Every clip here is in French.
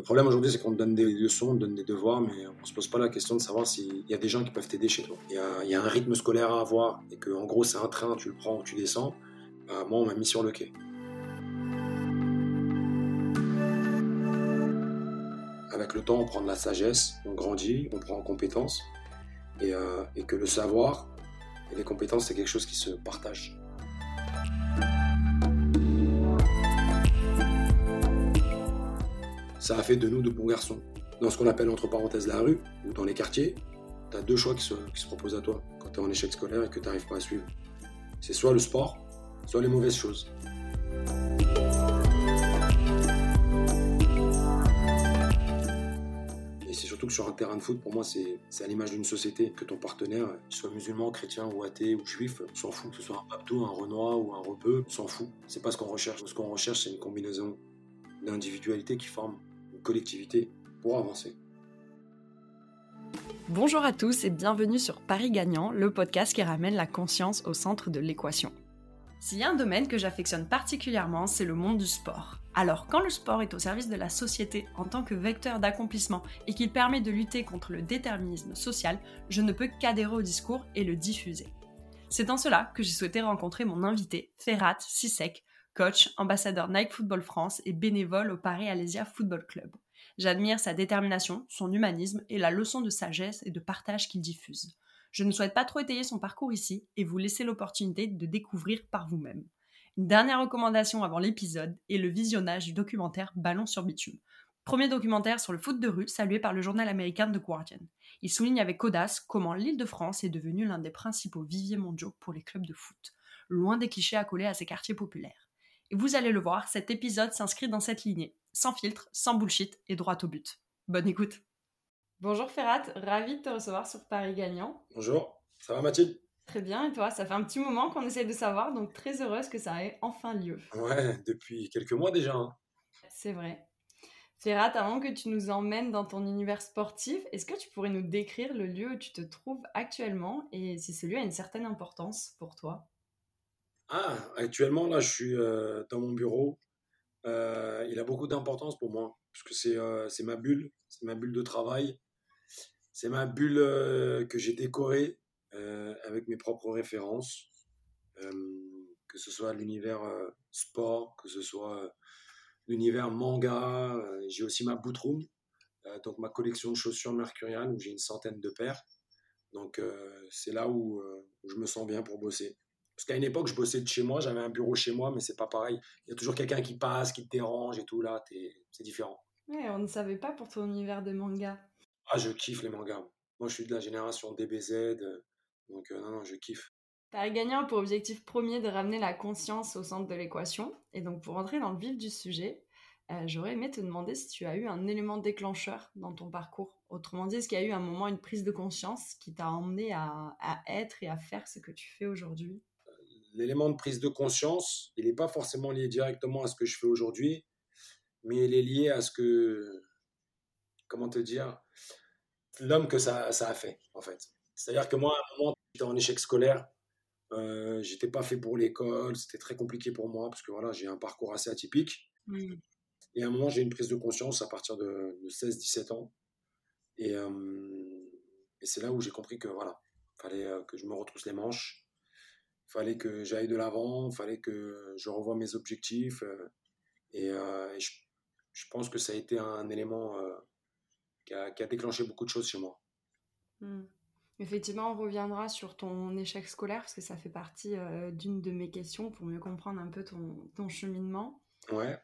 Le problème aujourd'hui, c'est qu'on te donne des leçons, on te donne des devoirs, mais on se pose pas la question de savoir s'il y a des gens qui peuvent t'aider chez toi. Il y, a, un rythme scolaire à avoir, et que en gros, c'est un train, tu le prends, tu descends. Bah, moi, on m'a mis sur le quai. Avec le temps, on prend de la sagesse, on grandit, on prend en compétences, euh, et que le savoir et les compétences, c'est quelque chose qui se partage. Ça a fait de nous de bons garçons. Dans ce qu'on appelle entre parenthèses la rue, ou dans les quartiers, tu as deux choix qui se, proposent à toi quand tu es en échec scolaire et que tu n'arrives pas à suivre. C'est soit le sport, soit les mauvaises choses. Et c'est surtout que sur un terrain de foot, pour moi, c'est à l'image d'une société, que ton partenaire, soit musulman, chrétien ou athée ou juif, s'en fout, que ce soit un babtou, un renoir ou un rebeu, s'en fout. C'est pas ce qu'on recherche. Ce qu'on recherche, c'est une combinaison d'individualités qui forment collectivité pour avancer. Bonjour à tous et bienvenue sur Paris Gagnant, le podcast qui ramène la conscience au centre de l'équation. S'il y a un domaine que j'affectionne particulièrement, c'est le monde du sport. Alors, quand le sport est au service de la société en tant que vecteur d'accomplissement et qu'il permet de lutter contre le déterminisme social, je ne peux qu'adhérer au discours et le diffuser. C'est dans cela que j'ai souhaité rencontrer mon invité, Ferrat Sisek, coach, ambassadeur Nike Football France et bénévole au Paris Alésia Football Club. J'admire sa détermination, son humanisme et la leçon de sagesse et de partage qu'il diffuse. Je ne souhaite pas trop étayer son parcours ici et vous laisser l'opportunité de découvrir par vous-même. Une dernière recommandation avant l'épisode est le visionnage du documentaire Ballon sur bitume. Premier documentaire sur le foot de rue salué par le journal américain The Guardian. Il souligne avec audace comment l'île de France est devenue l'un des principaux viviers mondiaux pour les clubs de foot, loin des clichés accolés à ses quartiers populaires. Et vous allez le voir, cet épisode s'inscrit dans cette lignée, sans filtre, sans bullshit et droit au but. Bonne écoute. Bonjour Ferrat, ravi de te recevoir sur Paris Gagnant. Bonjour, ça va Mathilde? Très bien, et toi? Ça fait un petit moment qu'on essaie de savoir, donc très heureuse que ça ait enfin lieu. Ouais, depuis quelques mois déjà. Hein. C'est vrai. Ferrat, avant que tu nous emmènes dans ton univers sportif, est-ce que tu pourrais nous décrire le lieu où tu te trouves actuellement et si ce lieu a une certaine importance pour toi? Ah, actuellement, là, je suis euh, dans mon bureau. Euh, il a beaucoup d'importance pour moi, parce que c'est euh, ma bulle, c'est ma bulle de travail. C'est ma bulle que j'ai décorée avec mes propres références, que ce soit l'univers sport, que ce soit l'univers manga. j'ai aussi ma bootroom, donc ma collection de chaussures mercuriales, où j'ai une centaine de paires. Donc c'est là où je me sens bien pour bosser. Parce qu'à une époque, je bossais de chez moi, j'avais un bureau chez moi, mais c'est pas pareil. Il y a toujours quelqu'un qui passe, qui te dérange et tout, là, c'est différent. Ouais, on ne savait pas pour ton univers de manga. Ah, je kiffe les mangas. Moi, je suis de la génération DBZ, donc euh, non, non, je kiffe. Paris Gagnant a pour objectif premier de ramener la conscience au centre de l'équation. Et donc, pour entrer dans le vif du sujet, euh, j'aurais aimé te demander si tu as eu un élément déclencheur dans ton parcours. Autrement dit, est-ce qu'il y a eu un moment, une prise de conscience qui t'a emmené à être et à faire ce que tu fais aujourd'hui? L'élément de prise de conscience, il n'est pas forcément lié directement à ce que je fais aujourd'hui, mais il est lié à ce que, comment te dire, l'homme que ça, ça, a fait, en fait. C'est-à-dire que moi, à un moment, j'étais en échec scolaire, euh, j'étais pas fait pour l'école, c'était très compliqué pour moi, parce que voilà, j'ai un parcours assez atypique. Mmh. Et à un moment, j'ai une prise de conscience à partir de, 16-17 ans. Et, euh, et c'est là où j'ai compris que voilà, fallait euh, que je me retrousse les manches, fallait que j'aille de l'avant, fallait que je revoie mes objectifs. Euh, et, euh, je, pense que ça a été un élément euh, qui a, déclenché beaucoup de choses chez moi. Hmm. Effectivement, on reviendra sur ton échec scolaire parce que ça fait partie d'une de mes questions pour mieux comprendre un peu ton, ton cheminement. Ouais.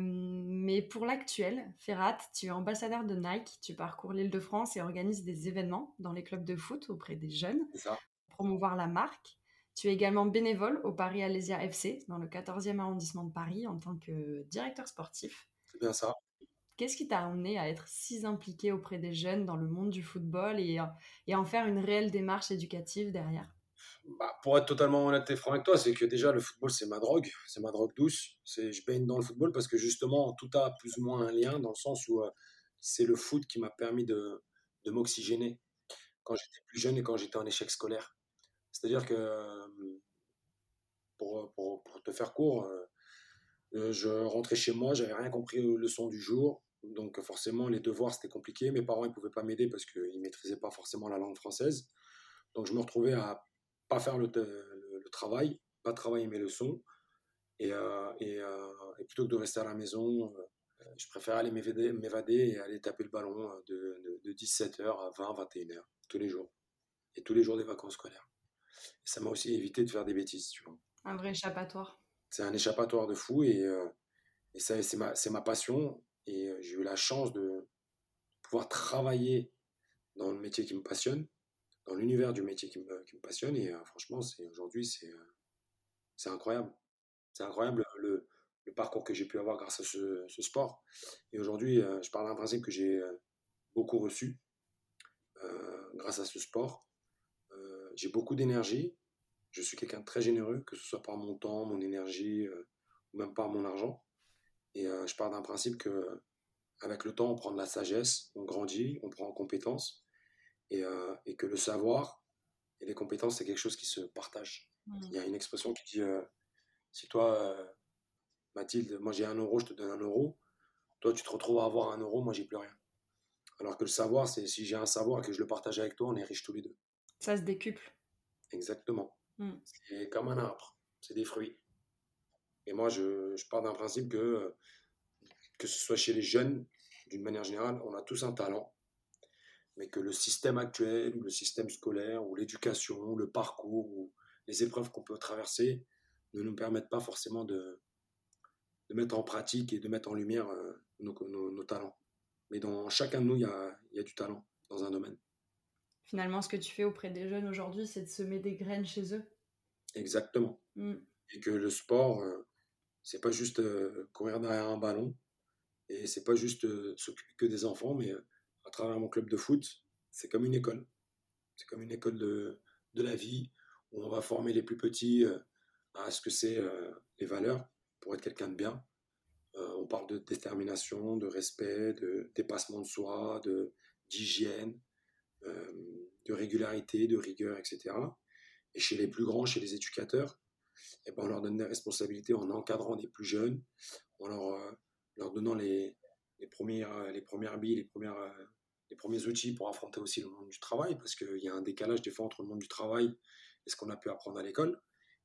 mais pour l'actuel, Ferrat, tu es ambassadeur de Nike, tu parcours l'île de France et organises des événements dans les clubs de foot auprès des jeunes, ça. pour promouvoir la marque. Tu es également bénévole au Paris Alésia FC dans le 14e arrondissement de Paris en tant que directeur sportif. C'est bien ça. Qu'est-ce qui t'a amené à être si impliqué auprès des jeunes dans le monde du football et, et en faire une réelle démarche éducative derrière? Bah, Pour être totalement honnête et franc avec toi, c'est que déjà le football c'est ma drogue, c'est ma drogue douce. C'est, je baigne dans le football parce que justement tout a plus ou moins un lien dans le sens où euh, c'est le foot qui m'a permis de, de m'oxygéner quand j'étais plus jeune et quand j'étais en échec scolaire. C'est-à-dire que, pour, pour, te faire court, je rentrais chez moi, j'avais rien compris aux leçons du jour. Donc forcément, les devoirs, c'était compliqué. Mes parents, ils pouvaient pas m'aider parce qu'ils maîtrisaient pas forcément la langue française. Donc je me retrouvais à pas faire le, travail, pas travailler mes leçons. Et, euh, et, plutôt que de rester à la maison, je préfère aller m'évader et aller taper le ballon de, de 17h à 20, 21h, tous les jours. Et tous les jours des vacances scolaires. Ça m'a aussi évité de faire des bêtises, tu vois. Un vrai échappatoire. C'est un échappatoire de fou et, euh, et ça, c'est ma, ma, passion. Et euh, j'ai eu la chance de pouvoir travailler dans le métier qui me passionne, dans l'univers du métier qui me, qui me passionne. Et euh, franchement, c'est, aujourd'hui, c'est, c'est incroyable. C'est incroyable le, le, parcours que j'ai pu avoir grâce à ce, ce sport. Et aujourd'hui, je parle d'un principe que j'ai beaucoup reçu grâce à ce sport. J'ai beaucoup d'énergie, je suis quelqu'un de très généreux, que ce soit par mon temps, mon énergie, euh, ou même par mon argent. Et euh, je pars d'un principe que avec le temps, on prend de la sagesse, on grandit, on prend en compétences, et, euh, et que le savoir et les compétences, c'est quelque chose qui se partage. Mmh. Il y a une expression qui dit si toi, Mathilde, moi j'ai un euro, je te donne un euro, toi tu te retrouves à avoir un euro, moi j'ai plus rien. Alors que le savoir, c'est si j'ai un savoir et que je le partage avec toi, on est riches tous les deux. Ça se décuple. Exactement. Mmh. C'est comme un arbre, c'est des fruits. Et moi, je, je pars d'un principe que, que ce soit chez les jeunes, d'une manière générale, on a tous un talent, mais que le système actuel, le système scolaire, ou l'éducation, ou le parcours, ou les épreuves qu'on peut traverser, ne nous permettent pas forcément de, de mettre en pratique et de mettre en lumière euh, nos, nos, talents. Mais dans chacun de nous, il y a, y a du talent dans un domaine finalement, ce que tu fais auprès des jeunes aujourd'hui, c'est de semer des graines chez eux. Exactement. Mm. Et que le sport, euh, c'est pas juste euh, courir derrière un ballon, et c'est pas juste euh, s'occuper que des enfants, mais à travers mon club de foot, c'est comme une école. C'est comme une école de, de, la vie, où on va former les plus petits à ce que c'est les valeurs pour être quelqu'un de bien. on parle de détermination, de respect, de dépassement de soi, d'hygiène, de régularité, de rigueur, etc. Et chez les plus grands, chez les éducateurs, eh ben, on leur donne des responsabilités en encadrant des plus jeunes, en leur, euh, leur donnant les, les, premières, les premières billes, les, premières, euh, les premiers outils pour affronter aussi le monde du travail, parce qu'il y a un décalage des fois entre le monde du travail et ce qu'on a pu apprendre à l'école,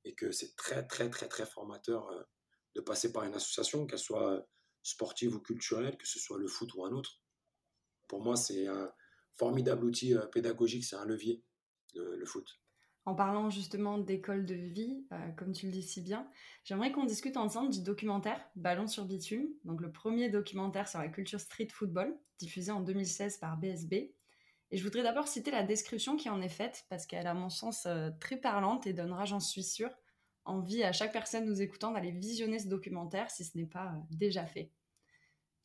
et que c'est très, très, très, très formateur euh, de passer par une association, qu'elle soit sportive ou culturelle, que ce soit le foot ou un autre. Pour moi, c'est un, formidable outil euh, pédagogique, c'est un levier, le, foot. En parlant justement d'école de vie, euh, comme tu le dis si bien, j'aimerais qu'on discute ensemble du documentaire Ballon sur bitume, donc le premier documentaire sur la culture street football, diffusé en 2016 par BSB. Et je voudrais d'abord citer la description qui en est faite, parce qu'elle a, à mon sens, euh, très parlante et donnera, j'en suis sûre, envie à chaque personne nous écoutant d'aller visionner ce documentaire si ce n'est pas déjà fait.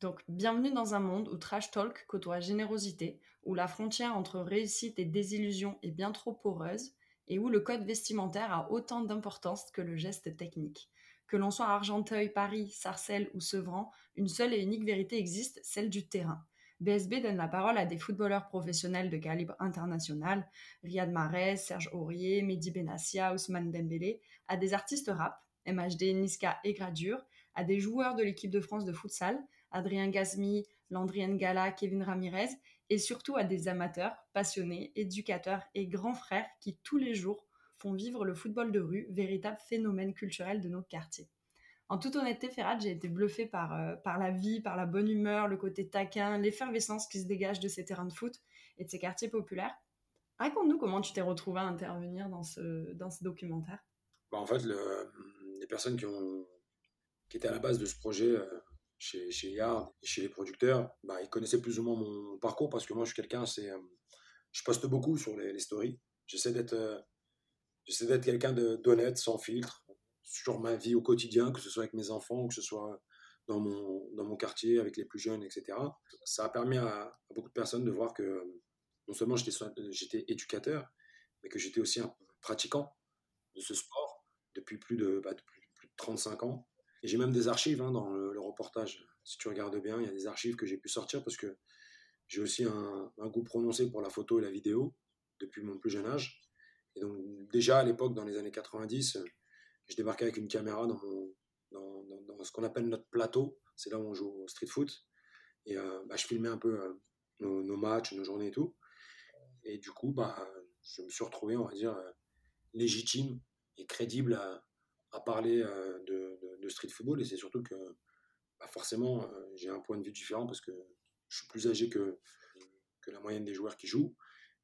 Donc, bienvenue dans un monde où trash talk côtoie générosité, où la frontière entre réussite et désillusion est bien trop poreuse, et où le code vestimentaire a autant d'importance que le geste technique. Que l'on soit Argenteuil, Paris, Sarcelles ou Sevran, une seule et unique vérité existe, celle du terrain. BSB donne la parole à des footballeurs professionnels de calibre international, Riyad Mahrez, Serge Aurier, Mehdi Benassia, Ousmane Dembélé, à des artistes rap, MHD, Niska et Gradure, à des joueurs de l'équipe de France de futsal, Adrien Gazmi, Landrienne Gala, Kevin Ramirez, et surtout à des amateurs, passionnés, éducateurs et grands frères qui tous les jours font vivre le football de rue, véritable phénomène culturel de nos quartiers. En toute honnêteté, Ferrat, j'ai été bluffé par, euh, par la vie, par la bonne humeur, le côté taquin, l'effervescence qui se dégage de ces terrains de foot et de ces quartiers populaires. Raconte-nous comment tu t'es retrouvé à intervenir dans ce, dans ce documentaire. Bah, en fait, les personnes qui, ont, qui étaient à la base de ce projet euh, chez, Yard et chez les producteurs, bah, ils connaissaient plus ou moins mon parcours parce que moi, je suis quelqu'un, c'est, euh, je poste beaucoup sur les, stories. J'essaie d'être, euh, j'essaie d'être quelqu'un d'honnête, sans filtre, sur ma vie au quotidien, que ce soit avec mes enfants, que ce soit dans mon, dans mon quartier, avec les plus jeunes, etc. Ça a permis à, beaucoup de personnes de voir que non seulement j'étais, j'étais éducateur, mais que j'étais aussi un pratiquant de ce sport depuis plus de, bah, depuis plus de 35 ans et j'ai même des archives hein, dans le, reportage. Si tu regardes bien, il y a des archives que j'ai pu sortir parce que j'ai aussi un, goût prononcé pour la photo et la vidéo depuis mon plus jeune âge. Et donc déjà à l'époque, dans les années 90, je débarquais avec une caméra dans, ce qu'on appelle notre plateau. C'est là où on joue au street foot. Et bah, je filmais un peu nos, matchs, nos journées et tout. Et du coup, bah, je me suis retrouvé, on va dire, légitime et crédible à parler de, street football. Et c'est surtout que bah, forcément, j'ai un point de vue différent parce que je suis plus âgé que, que la moyenne des joueurs qui jouent.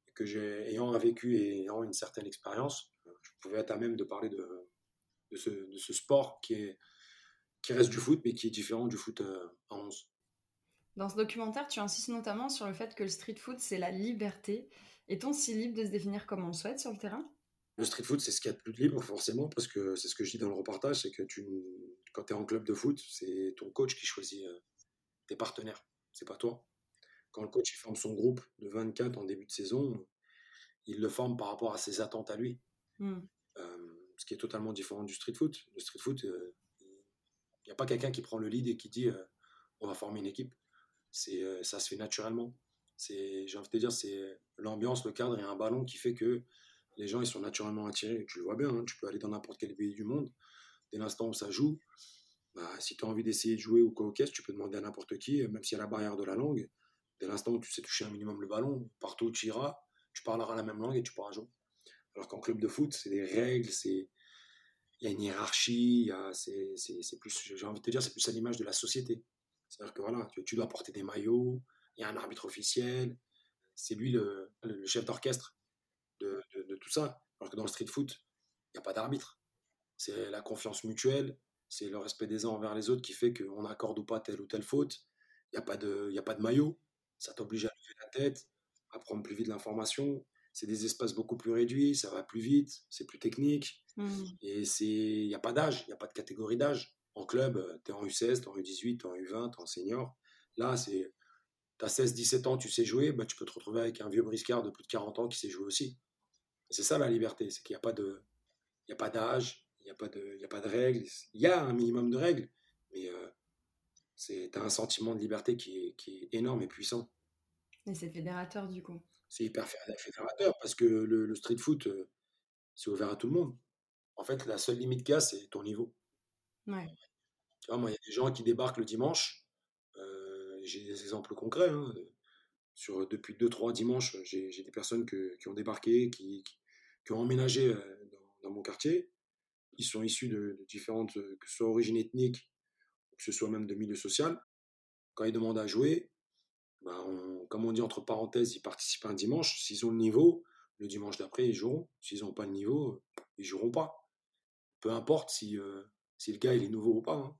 Et que j'ai, ayant vécu et ayant une certaine expérience, je pouvais être à même de parler de, de, ce, sport qui, est, qui reste du foot, mais qui est différent du foot à 11. Dans ce documentaire, tu insistes notamment sur le fait que le street foot, c'est la liberté. Est-on si libre de se définir comme on le souhaite sur le terrain? Le street foot, c'est ce qu'il y a de plus libre, forcément, parce que c'est ce que je dis dans le reportage, c'est que tu, quand tu es en club de foot, c'est ton coach qui choisit euh, tes partenaires, c'est pas toi. Quand le coach il forme son groupe de 24 en début de saison, il le forme par rapport à ses attentes à lui. Hmm. Euh, ce qui est totalement différent du street foot. Le street foot, euh, il n'y a pas quelqu'un qui prend le lead et qui dit on va former une équipe c'est ça se fait naturellement. C'est, j'ai envie de te dire, c'est l'ambiance, le cadre et un ballon qui fait que les gens ils sont naturellement attirés. Tu le vois bien, hein, tu peux aller dans n'importe quel pays du monde. Dès l'instant où ça joue, bah, si tu as envie d'essayer de jouer ou au caisse, tu peux demander à n'importe qui, même s'il y a la barrière de la langue. Dès l'instant où tu sais toucher un minimum le ballon, partout où tu iras, tu parleras la même langue et tu pourras jouer. Alors qu'en club de foot, c'est des règles, c'est il y a une hiérarchie, c'est, plus, j'ai envie de te dire, c'est plus à l'image de la société. C'est-à-dire que voilà, tu, dois porter des maillots, il y a un arbitre officiel, c'est lui le, chef d'orchestre de, tout ça. Alors que dans le street foot, il n'y a pas d'arbitre. C'est la confiance mutuelle, c'est le respect des uns envers les autres qui fait qu'on accorde ou pas telle ou telle faute. Il n'y a, pas de, a pas de maillot, ça t'oblige à lever la tête, à prendre plus vite l'information. C'est des espaces beaucoup plus réduits, ça va plus vite, c'est plus technique. Mmh. Et il n'y a pas d'âge, il n'y a pas de catégorie d'âge. En club, euh, tu es en U16, tu es en U18, tu es en U20, tu es en senior. Là, c'est tu as 16, 17 ans, tu sais jouer, bah, tu peux te retrouver avec un vieux briscard de plus de 40 ans qui sait jouer aussi. C'est ça la liberté, c'est qu'il n'y a pas de, il a pas d'âge, il n'y a pas de, il a pas de règles. Il y a un minimum de règles, mais euh, c'est, tu as un sentiment de liberté qui est, qui est énorme et puissant. Et c'est fédérateur du coup. C'est hyper fédérateur parce que le, street foot, euh, c'est ouvert à tout le monde. En fait, la seule limite qu'il y a, c'est ton niveau. Ouais. Tu vois, moi, il y a des gens qui débarquent le dimanche. Euh, j'ai des exemples concrets. Hein, sur, depuis 2-3 dimanches, j'ai des personnes qui ont débarqué, qui, qui, ont emménagé euh, dans, mon quartier. Ils sont issus de, différentes, euh, que ce soit origine ethnique, que ce soit même de milieu social. Quand ils demandent à jouer, ben comme on dit entre parenthèses, ils participent un dimanche. S'ils ont le niveau, le dimanche d'après, ils joueront. S'ils n'ont pas le niveau, ils joueront pas. Peu importe si, si le gars est nouveau ou pas. Hein.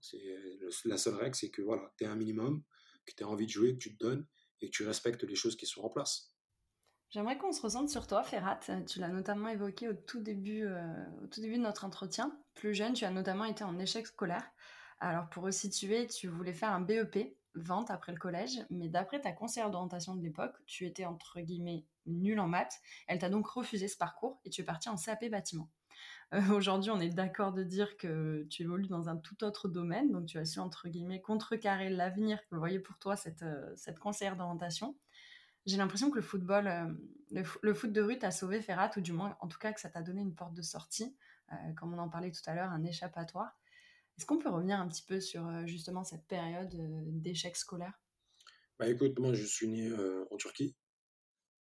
La seule règle, c'est que voilà, tu es un minimum, que tu as envie de jouer, que tu te donnes et que tu respectes les choses qui sont en place. J'aimerais qu'on se ressente sur toi, Ferrat. Tu l'as notamment évoqué au tout, début, euh, au tout début de notre entretien. Plus jeune, tu as notamment été en échec scolaire. Alors, pour resituer, tu voulais faire un BEP, vente après le collège, mais d'après ta conseillère d'orientation de l'époque, tu étais entre guillemets nul en maths. Elle t'a donc refusé ce parcours et tu es parti en CAP bâtiment. Euh, aujourd'hui, on est d'accord de dire que tu évolues dans un tout autre domaine, donc tu as su, entre guillemets, contrecarrer l'avenir que voyait pour toi cette, euh, cette conseillère d'orientation. J'ai l'impression que le football, euh, le, foot de rue t'a sauvé Ferrat, ou du moins, en tout cas, que ça t'a donné une porte de sortie, comme on en parlait tout à l'heure, un échappatoire. Est-ce qu'on peut revenir un petit peu sur justement cette période d'échec scolaire? Bah écoute, moi je suis né en Turquie.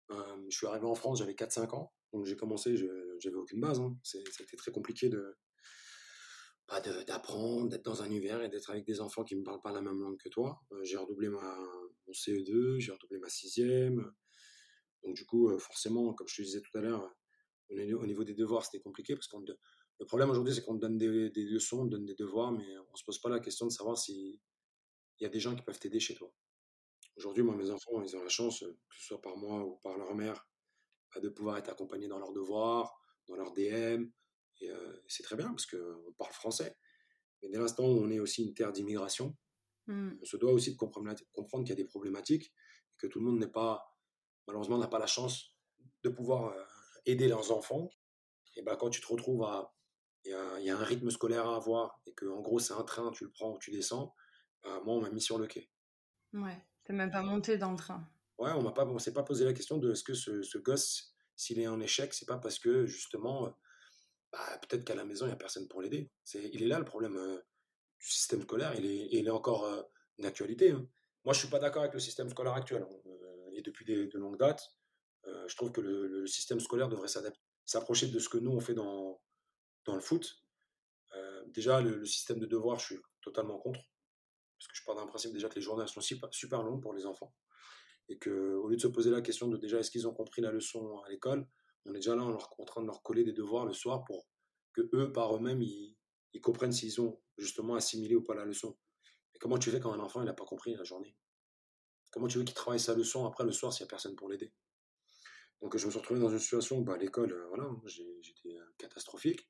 je suis arrivé en France, j'avais 4-5 ans. Donc j'ai commencé, je n'avais aucune base. Hein. C'était très compliqué de d'apprendre, d'être dans un univers et d'être avec des enfants qui ne me parlent pas la même langue que toi. Euh, j'ai redoublé ma, mon CE2, j'ai redoublé ma sixième. Donc du coup, euh, forcément, comme je te disais tout à l'heure, au niveau des devoirs, c'était compliqué parce que le problème aujourd'hui, c'est qu'on te donne des, leçons, on te donne des devoirs, mais on ne se pose pas la question de savoir s'il y a des gens qui peuvent t'aider chez toi. Aujourd'hui, moi, mes enfants, ils ont la chance, que ce soit par moi ou par leur mère, de pouvoir être accompagnés dans leurs devoirs, dans leurs DM. Et euh, c'est très bien parce qu'on parle français. Mais dès l'instant où on est aussi une terre d'immigration, mmh. on se doit aussi de comprendre, comprendre qu'il y a des problématiques et que tout le monde n'est pas, malheureusement, n'a pas la chance de pouvoir euh, aider leurs enfants. Et ben, quand tu te retrouves à. Il y, a un rythme scolaire à avoir et que, en gros, c'est un train, tu le prends ou tu descends. Ben, moi, on m'a mis sur le quai. Ouais, t'es même pas monté dans le train. Ouais, on ne s'est pas posé la question de est-ce que ce, gosse, s'il est en échec, c'est pas parce que justement, bah, peut-être qu'à la maison, il n'y a personne pour l'aider. il est là le problème euh, du système scolaire, il est, encore euh. Hein. Moi, je suis pas d'accord avec le système scolaire actuel. hein, euh, et depuis de longues dates, euh, je trouve que le, système scolaire devrait s'adapter, s'approcher de ce que nous, on fait dans, le foot. Déjà, le, système de devoirs, je suis totalement contre. Parce que je pars d'un principe déjà que les journées sont super, longues pour les enfants. Et que au lieu de se poser la question de déjà est-ce qu'ils ont compris la leçon à l'école, on est déjà là en, leur- train de leur coller des devoirs le soir pour que eux, par eux-mêmes, ils, comprennent s'ils ont justement assimilé ou pas la leçon. Et comment tu fais quand un enfant n'a pas compris la journée? Comment tu veux qu'il travaille sa leçon après le soir s'il n'y a personne pour l'aider? Donc je me suis retrouvé dans une situation bah, à l'école, euh, voilà, j'ai- j'étais euh, catastrophique.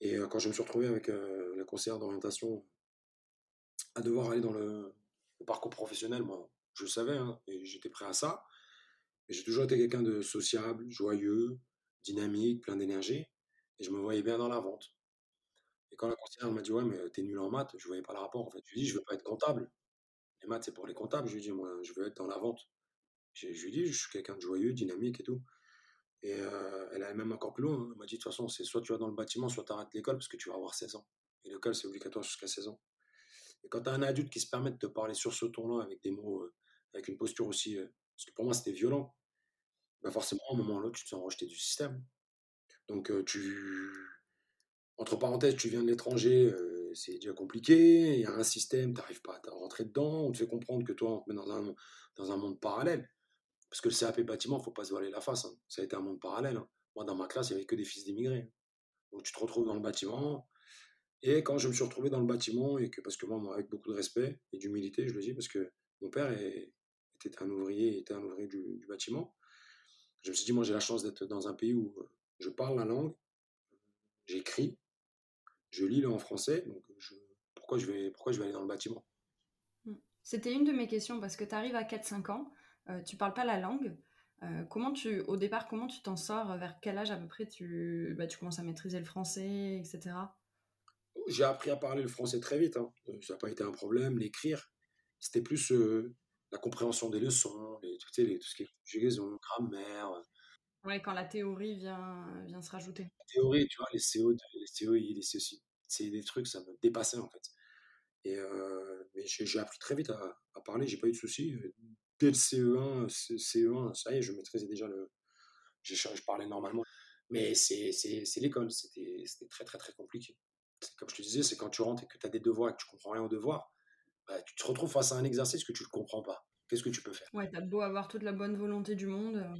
Et euh, quand je me suis retrouvé avec la conseillère d'orientation à devoir aller dans le, le parcours professionnel, moi, je le savais, hein, et j'étais prêt à ça. J'ai toujours été quelqu'un de sociable, joyeux, dynamique, plein d'énergie, et je me voyais bien dans la vente. Et quand la conseillère m'a dit, ouais, mais t'es nul en maths, je voyais pas le rapport. En fait, je lui ai dit, je veux pas être comptable. Les maths, c'est pour les comptables. Je lui ai dit, moi, je veux être dans la vente. Je lui ai dit, je suis quelqu'un de joyeux, dynamique et tout. Et euh, elle allait même encore plus loin. hein. Elle m'a dit, de toute façon, c'est soit tu vas dans le bâtiment, soit tu arrêtes l'école parce que tu vas avoir 16 ans. Et l'école, c'est obligatoire jusqu'à 16 ans. Et quand tu as un adulte qui se permet de te parler sur ce ton-là, avec des mots, euh, avec une posture aussi, euh, parce que pour moi c'était violent, bah forcément, à un moment ou à l'autre, tu te sens rejeté du système. Donc, tu. Entre parenthèses, tu viens de l'étranger, c'est déjà compliqué, il y a un système, tu n'arrives pas à rentrer dedans, on te fait comprendre que toi, on te met dans un, monde parallèle. Parce que le CAP bâtiment, il ne faut pas se voiler la face. hein. Ça a été un monde parallèle. hein. Moi, dans ma classe, il n'y avait que des fils d'immigrés. Donc, tu te retrouves dans le bâtiment, Et quand je me suis retrouvé dans le bâtiment, et que, parce que moi, avec beaucoup de respect et d'humilité, je le dis, parce que mon père était un ouvrier, était un ouvrier du bâtiment, je me suis dit, moi, j'ai la chance d'être dans un pays où je parle la langue, j'écris, je lis là en français, donc je- pourquoi, je vais, pourquoi je vais aller dans le bâtiment? Mm. C'était une de mes questions parce que tu arrives à 4-5 ans, euh, tu parles pas la langue. Euh, comment tu, au départ, comment tu t'en sors Vers quel âge à peu près tu, bah, tu commences à maîtriser le français, etc. J'ai appris à parler le français très vite, hein. Ça n'a pas été un problème, l'écrire, c'était plus euh, la compréhension des leçons, les, les- tout ce qui est conjugaison, grammaire, Ouais, quand la théorie vient, vient se rajouter. théorie, tu vois, les CO2, les COI, les COC, c'est des trucs, ça me dépassait en fait. Et euh, mais j'ai appris très vite à, à parler, j'ai pas eu de soucis. Euh, Dès le CE1, C- CE1, ça y est, je maîtrisais déjà le. j'ai- Je parlais normalement. Mais c'est l'école, c'était très très très compliqué. Comme je te disais, c'est quand tu rentres et que tu as des devoirs et que tu comprends rien aux devoirs, bah, tu te retrouves face à un exercice que tu ne comprends pas. Qu'est-ce que tu peux faire? Ouais, t'as beau avoir toute la bonne volonté du monde euh,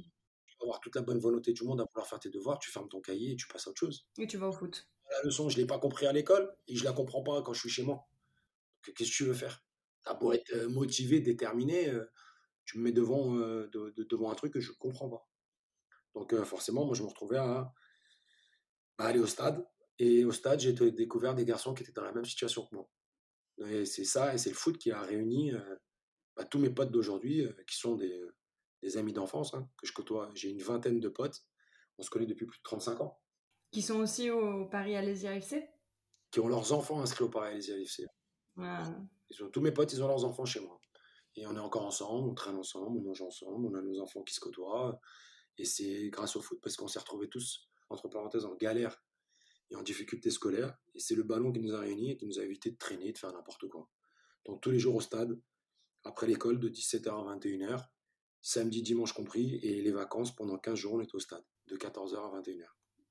Tu peux avoir toute la bonne volonté du monde à vouloir faire tes devoirs, tu fermes ton cahier et tu passes à autre chose. et tu vas au foot. La leçon, je ne l'ai pas compris à l'école et je la comprends pas quand je suis chez moi. Qu'est-ce que tu veux faire? T'as beau être euh, motivé, déterminé, euh, tu me mets devant, euh, de- de- devant un truc que je ne comprends pas. Donc euh, forcément, moi, je me retrouvais à, à aller au stade. Et au stade, j'ai découvert des garçons qui étaient dans la même situation que moi. Et c'est ça, et c'est le foot qui a réuni euh, bah, tous mes potes d'aujourd'hui, euh, qui sont des, des amis d'enfance, hein, que je côtoie. J'ai une vingtaine de potes, on se connaît depuis plus de 35 ans, Qui sont aussi au Paris Alésia FC. qui ont leurs enfants inscrits au Paralysie AFC. Ouais. Ils ont, tous mes potes, ils ont leurs enfants chez moi. Et on est encore ensemble, on traîne ensemble, on mange ensemble, on a nos enfants qui se côtoient. Et c'est grâce au foot, parce qu'on s'est retrouvés tous, entre parenthèses, en galère et en difficulté scolaire. Et c'est le ballon qui nous a réunis et qui nous a évité de traîner, de faire n'importe quoi. Donc tous les jours au stade, après l'école, de 17h à 21h, samedi, dimanche compris, et les vacances, pendant 15 jours, on est au stade, de 14h à 21h.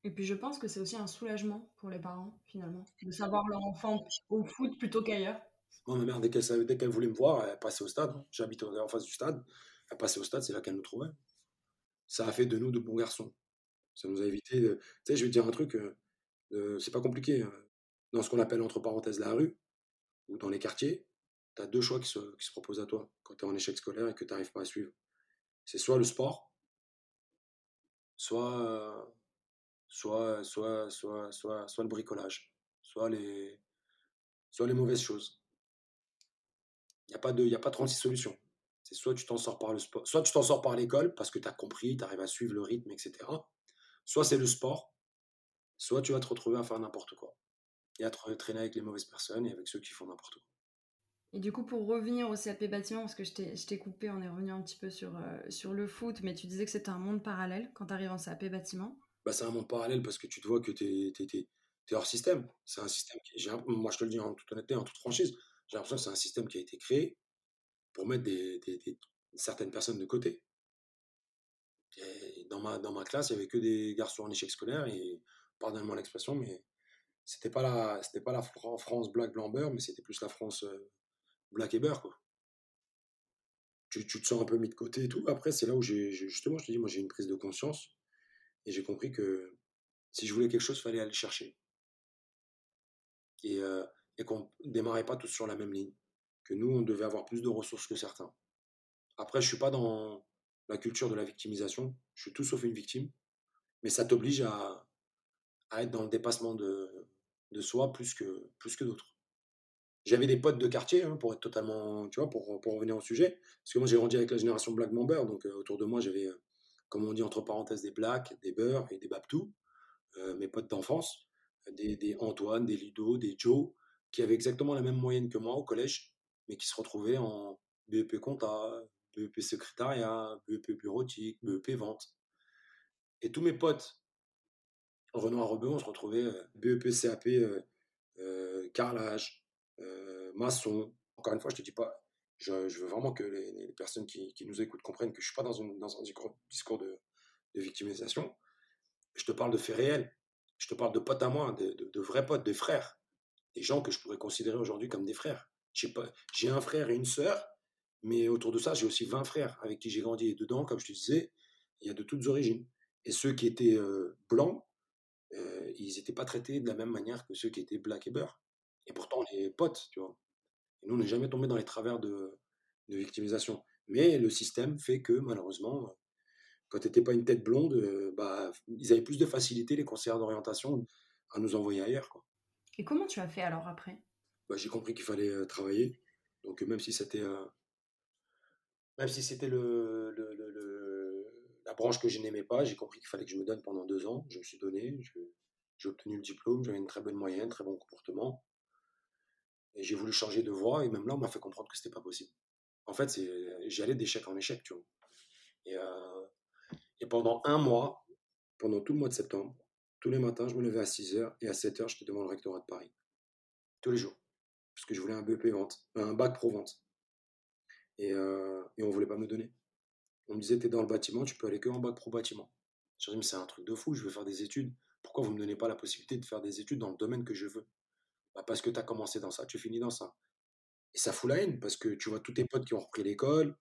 Et puis je pense que c'est aussi un soulagement pour les parents, finalement, de savoir leur enfant au foot plutôt qu'ailleurs. Moi, ma mère, dès qu'elle savait- dès qu'elle voulait me voir, elle passait au stade. J'habite en face du stade. Elle passait au stade, c'est là qu'elle nous trouvait. Ça a fait de nous de bons garçons. Ça nous a évité. de- Tu sais, je vais te dire un truc, euh, c'est pas compliqué. hein. Dans ce qu'on appelle entre parenthèses la rue, ou dans les quartiers, tu as deux choix qui se, qui se proposent à toi quand tu es en échec scolaire et que tu n'arrives pas à suivre. C'est soit le sport, soit, soit, soit, soit, soit, soit le bricolage, soit les, soit les mauvaises choses. Il n'y a, pas de- y a pas 36 solutions. C'est soit tu t'en sors par le sport, soit tu t'en sors par l'école parce que tu as compris, tu arrives à suivre le rythme, etc. Soit c'est le sport, soit tu vas te retrouver à faire n'importe quoi. Et à te traîner avec les mauvaises personnes et avec ceux qui font n'importe quoi. Et du coup, pour revenir au CAP bâtiment, parce que je t'ai coupé, on est revenu un petit peu sur, euh, sur le foot, mais tu disais que c'était un monde parallèle quand tu arrives en CAP bâtiment. Bah, c'est un monde parallèle parce que tu te vois que tu es, hors système. C'est un système qui, moi je te le dis en toute honnêteté, en toute franchise, j'ai l'impression que c'est un système qui a été créé pour mettre des, certaines personnes de côté. dans, ma, dans ma classe, il n'y avait que des garçons en échec scolaire, et pardonnez-moi l'expression, mais c'était pas la c'était pas la France black blanc beurre mais c'était plus la France euh, black et beurre quoi. Tu, tu, te sens un peu mis de côté et tout. Après c'est là où j'ai justement je te dis moi j'ai une prise de conscience et j'ai compris que si je voulais quelque chose fallait aller chercher. Et, euh, et qu'on démarrait pas tous sur la même ligne que nous on devait avoir plus de ressources que certains. Après je suis pas dans la culture de la victimisation. Je suis tout sauf une victime mais ça t'oblige à, à être dans le dépassement de, de soi plus que, plus que d'autres. J'avais des potes de quartier, hein, pour être totalement, tu vois, pour, pour revenir au sujet. Parce que moi, j'ai grandi avec la génération Black Member, donc euh, autour de moi, j'avais, euh, comme on dit entre parenthèses, des Blacks, des Beurs et des Babtou, euh, mes potes d'enfance, des, des, Antoine, des Ludo, des Joe, qui avaient exactement la même moyenne que moi au collège, mais qui se retrouvaient en BEP compta, BEP secrétariat, BEP bureautique, BEP vente. Et tous mes potes Renoir Rebeu, on se retrouvait BEP, CAP, carrelage, maçon. Encore une fois, je te dis pas, je, veux vraiment que les, personnes qui, nous écoutent comprennent que je suis pas dans, un discours de, victimisation. Je te parle de faits réels. Je te parle de potes à moi, de, vrais potes, de frères. Des gens que je pourrais considérer aujourd'hui comme des frères. J'ai un frère et une sœur, mais autour de ça, j'ai aussi 20 frères avec qui j'ai grandi. Et dedans, comme je te disais, il y a de toutes origines. Et ceux qui étaient blancs, euh, ils n'étaient pas traités de la même manière que ceux qui étaient black et beurre. Et pourtant, on est potes, tu vois. Et nous, on n'est jamais tombé dans les travers de, victimisation. Mais le système fait que, malheureusement, quand tu n'étais pas une tête blonde, euh, bah, ils avaient plus de facilité, les conseillers d'orientation, à nous envoyer ailleurs. Quoi. Et comment tu as fait alors après? Bah, J'ai compris qu'il fallait euh, travailler. Donc même si c'était même si c'était le, le, la branche que je n'aimais pas, j'ai compris qu'il fallait que je me donne pendant deux ans. Je me suis donné, j'ai obtenu le diplôme, j'avais une très bonne moyenne, très bon comportement. Et j'ai voulu changer de voie, et même là, on m'a fait comprendre que c'était pas possible. En fait, j'allais d'échec en échec, tu vois. Et, euh, et, pendant un mois, pendant tout le mois de septembre, tous les matins, je me levais à 6h, et à 7h, j'étais devant le rectorat de Paris. Tous les jours. Parce que je voulais un BEP vente, un bac pro vente. Et, euh, et on voulait pas me donner. On me disait, tu es dans le bâtiment, tu peux aller que en bac pro bâtiment. Je dit, mais c'est un truc de fou, je veux faire des études. Pourquoi vous ne me donnez pas la possibilité de faire des études dans le domaine que je veux? Bah Parce que tu as commencé dans ça, tu finis dans ça. Et ça fout la haine, parce que tu vois tous tes potes qui ont repris l'école,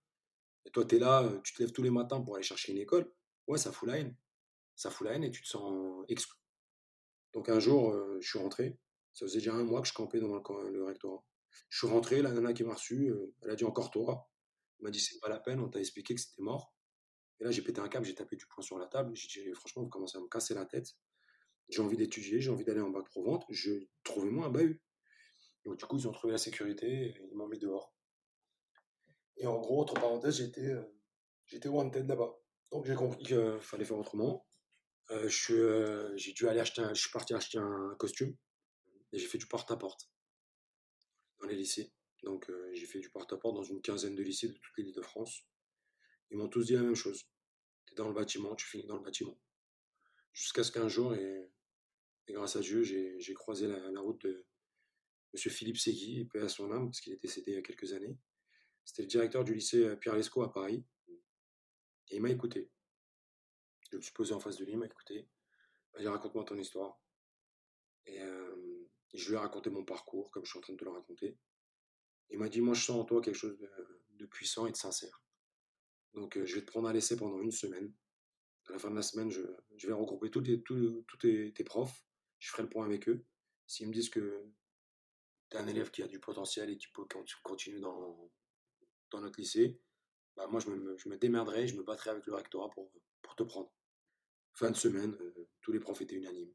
et toi, tu es là, euh, tu te lèves tous les matins pour aller chercher une école. Ouais, ça fout la haine. Ça fout la haine et tu te sens exclu. Donc un jour, euh, je suis rentré. Ça faisait déjà un mois que je campais dans le, rectorat. Je suis rentré, la nana qui m'a reçu, euh, elle a dit encore toi. Il m'a dit c'est pas la peine, on t'a expliqué que c'était mort. Et là, j'ai pété un câble, j'ai tapé du poing sur la table. J'ai dit franchement, vous commencez à me casser la tête. J'ai envie d'étudier, j'ai envie d'aller en bac pro. Je trouvez-moi un bahut. Donc du coup, ils ont trouvé la sécurité, et ils m'ont mis dehors. Et en gros, entre parenthèses, j'étais euh, j'étais wanted là-bas. Donc j'ai compris qu'il fallait faire autrement. Euh, euh, j'ai dû aller acheter, je suis parti acheter un costume et j'ai fait du porte-à-porte dans les lycées. Donc j'ai fait du porte-à-porte dans une quinzaine de lycées de toute l'île de France. Ils m'ont tous dit la même chose. Tu es dans le bâtiment, tu finis dans le bâtiment. Jusqu'à ce qu'un jour, et, grâce à Dieu, j'ai croisé la, route de M. Philippe Segui, paix à son âme, parce qu'il est décédé il y a quelques années. C'était le directeur du lycée Pierre Lescaut à Paris. Et il m'a écouté. Je me suis posé en face de lui, il m'a écouté. Il raconte-moi ton histoire. Et je lui ai raconté mon parcours, comme je suis en train de te le raconter. Il m'a dit, moi je sens en toi quelque chose de, puissant et de sincère. Donc je vais te prendre à l'essai pendant une semaine. À la fin de la semaine, je, vais regrouper tous, tes, profs. Je ferai le point avec eux. S'ils me disent que tu es un élève qui a du potentiel et qui peut continuer dans, notre lycée, bah moi je me, je me démerderai, je me battrai avec le rectorat pour, te prendre. Fin de semaine, tous les profs étaient unanimes.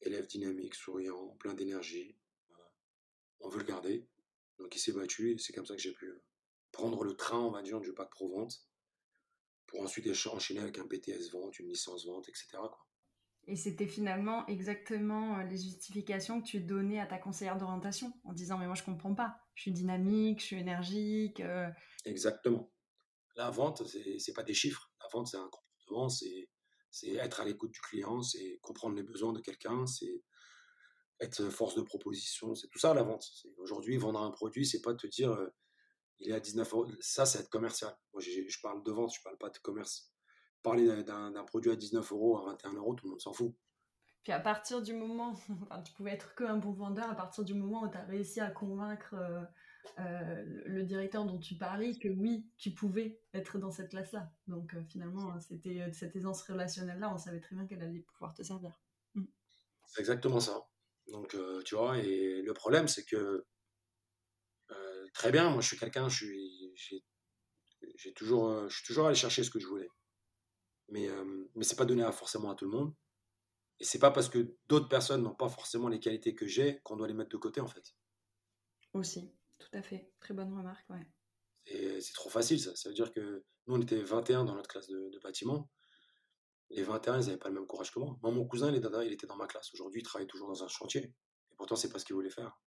Élève dynamique, souriant, plein d'énergie. on veut le garder. Donc il s'est battu et c'est comme ça que j'ai pu euh, prendre le train, on va dire, du bac pro vente pour ensuite enchaîner avec un BTS vente, une licence vente, etc. Et c'était finalement exactement euh, les justifications que tu donnais à ta conseillère d'orientation en disant mais moi je comprends pas, je suis dynamique, je suis énergique. Euh. Exactement. La vente, c'est pas des chiffres. La vente, c'est un comportement, c'est être à l'écoute du client, c'est comprendre les besoins de quelqu'un, c'est être force de proposition, c'est tout ça la vente. Aujourd'hui, vendre un produit, c'est pas te dire il est à 19 euros. Ça, c'est être commercial. Moi, je parle de vente, je parle pas de commerce. Parler d'un produit à 19 euros, à 21 euros, tout le monde s'en fout. Puis à partir du moment, enfin, tu pouvais être qu'un bon vendeur, à partir du moment où tu as réussi à convaincre euh, euh, le directeur dont tu parlais que oui, tu pouvais être dans cette classe-là. Donc euh, finalement, c'était cette aisance relationnelle-là, on savait très bien qu'elle allait pouvoir te servir. Mm. C'est exactement ça. Donc tu vois, et le problème, c'est que très bien, moi je suis quelqu'un, je suis, j'ai toujours, je suis toujours allé chercher ce que je voulais. Mais, mais c'est pas donné à, forcément à tout le monde. Et c'est pas parce que d'autres personnes n'ont pas forcément les qualités que j'ai qu'on doit les mettre de côté en fait. Aussi, tout à fait. Très bonne remarque, ouais. C'est trop facile ça. Ça veut dire que nous on était 21 dans notre classe de, bâtiment. Les 21, ils n'avaient pas le même courage que moi. Moi, mon cousin, il, il était dans ma classe. Aujourd'hui, il travaille toujours dans un chantier. Et pourtant, c'est pas ce qu'il voulait faire.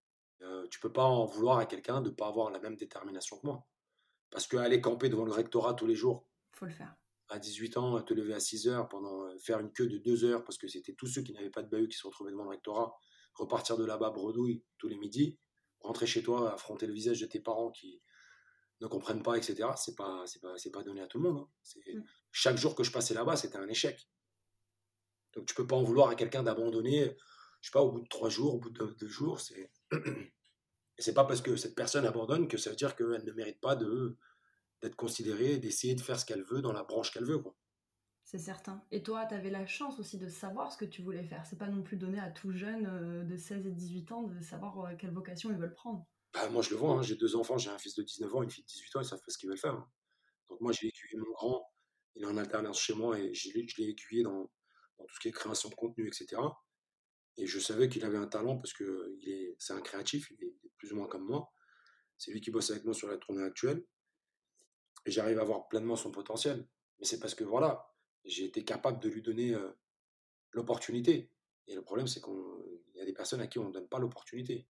Euh, tu peux pas en vouloir à quelqu'un de ne pas avoir la même détermination que moi. Parce qu'aller camper devant le rectorat tous les jours, faut le faire à 18 ans, te lever à 6 heures, pendant euh, faire une queue de 2 heures, parce que c'était tous ceux qui n'avaient pas de bahut qui se retrouvaient devant le rectorat, repartir de là-bas bredouille tous les midis, rentrer chez toi, affronter le visage de tes parents qui ne comprennent pas, etc. C'est pas, c'est pas, c'est pas donné à tout le monde. Hein. Mm. Chaque jour que je passais là-bas, c'était un échec. Donc tu peux pas en vouloir à quelqu'un d'abandonner, je sais pas, au bout de 3 jours, au bout de 2 jours. C'est... Et c'est pas parce que cette personne abandonne que ça veut dire qu'elle ne mérite pas de, d'être considérée, d'essayer de faire ce qu'elle veut dans la branche qu'elle veut. Quoi. C'est certain. Et toi, tu avais la chance aussi de savoir ce que tu voulais faire. C'est pas non plus donné à tout jeune euh, de 16 et 18 ans de savoir euh, quelle vocation ils veulent prendre. Bah, moi, je le vois. Hein. J'ai deux enfants. J'ai un fils de 19 ans, une fille de 18 ans. Ils savent pas ce qu'ils veulent faire. Hein. Donc, moi, j'ai aiguillé mon grand. Il est en alternance chez moi et je l'ai aiguillé dans, tout ce qui est création de contenu, etc. Et je savais qu'il avait un talent parce que c'est un créatif. Il est plus ou moins comme moi. C'est lui qui bosse avec moi sur la tournée actuelle et j'arrive à voir pleinement son potentiel. Mais c'est parce que voilà, j'ai été capable de lui donner euh, l'opportunité. Et le problème, c'est qu'il y a des personnes à qui on ne donne pas l'opportunité.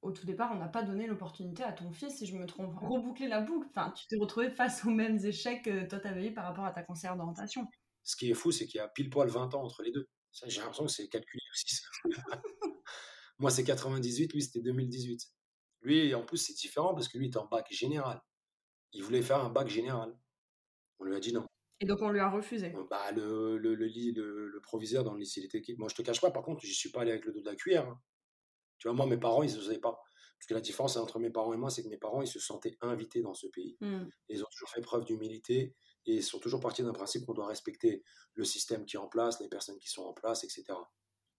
Au tout départ, on n'a pas donné l'opportunité à ton fils, si je me trompe. Reboucler la boucle. Enfin, tu t'es retrouvé face aux mêmes échecs que toi, tu avais eu par rapport à ta conseillère d'orientation. Ce qui est fou, c'est qu'il y a pile poil 20 ans entre les deux. J'ai l'impression que c'est calculé aussi. Moi, c'est 98, lui, c'était 2018. Lui, en plus, c'est différent parce que lui, il était en bac général il voulait faire un bac général. On lui a dit non. Et donc on lui a refusé. Bah, le, le, le, le, proviseur dans le lycée, il était. Moi, je te cache pas, par contre, je suis pas allé avec le dos de la cuillère. Hein. Tu vois, moi, mes parents, ils n'osaient pas. Parce que la différence entre mes parents et moi, c'est que mes parents, ils se sentaient invités dans ce pays. Mmh. Ils ont toujours fait preuve d'humilité et ils sont toujours partis d'un principe qu'on doit respecter le système qui est en place, les personnes qui sont en place, etc.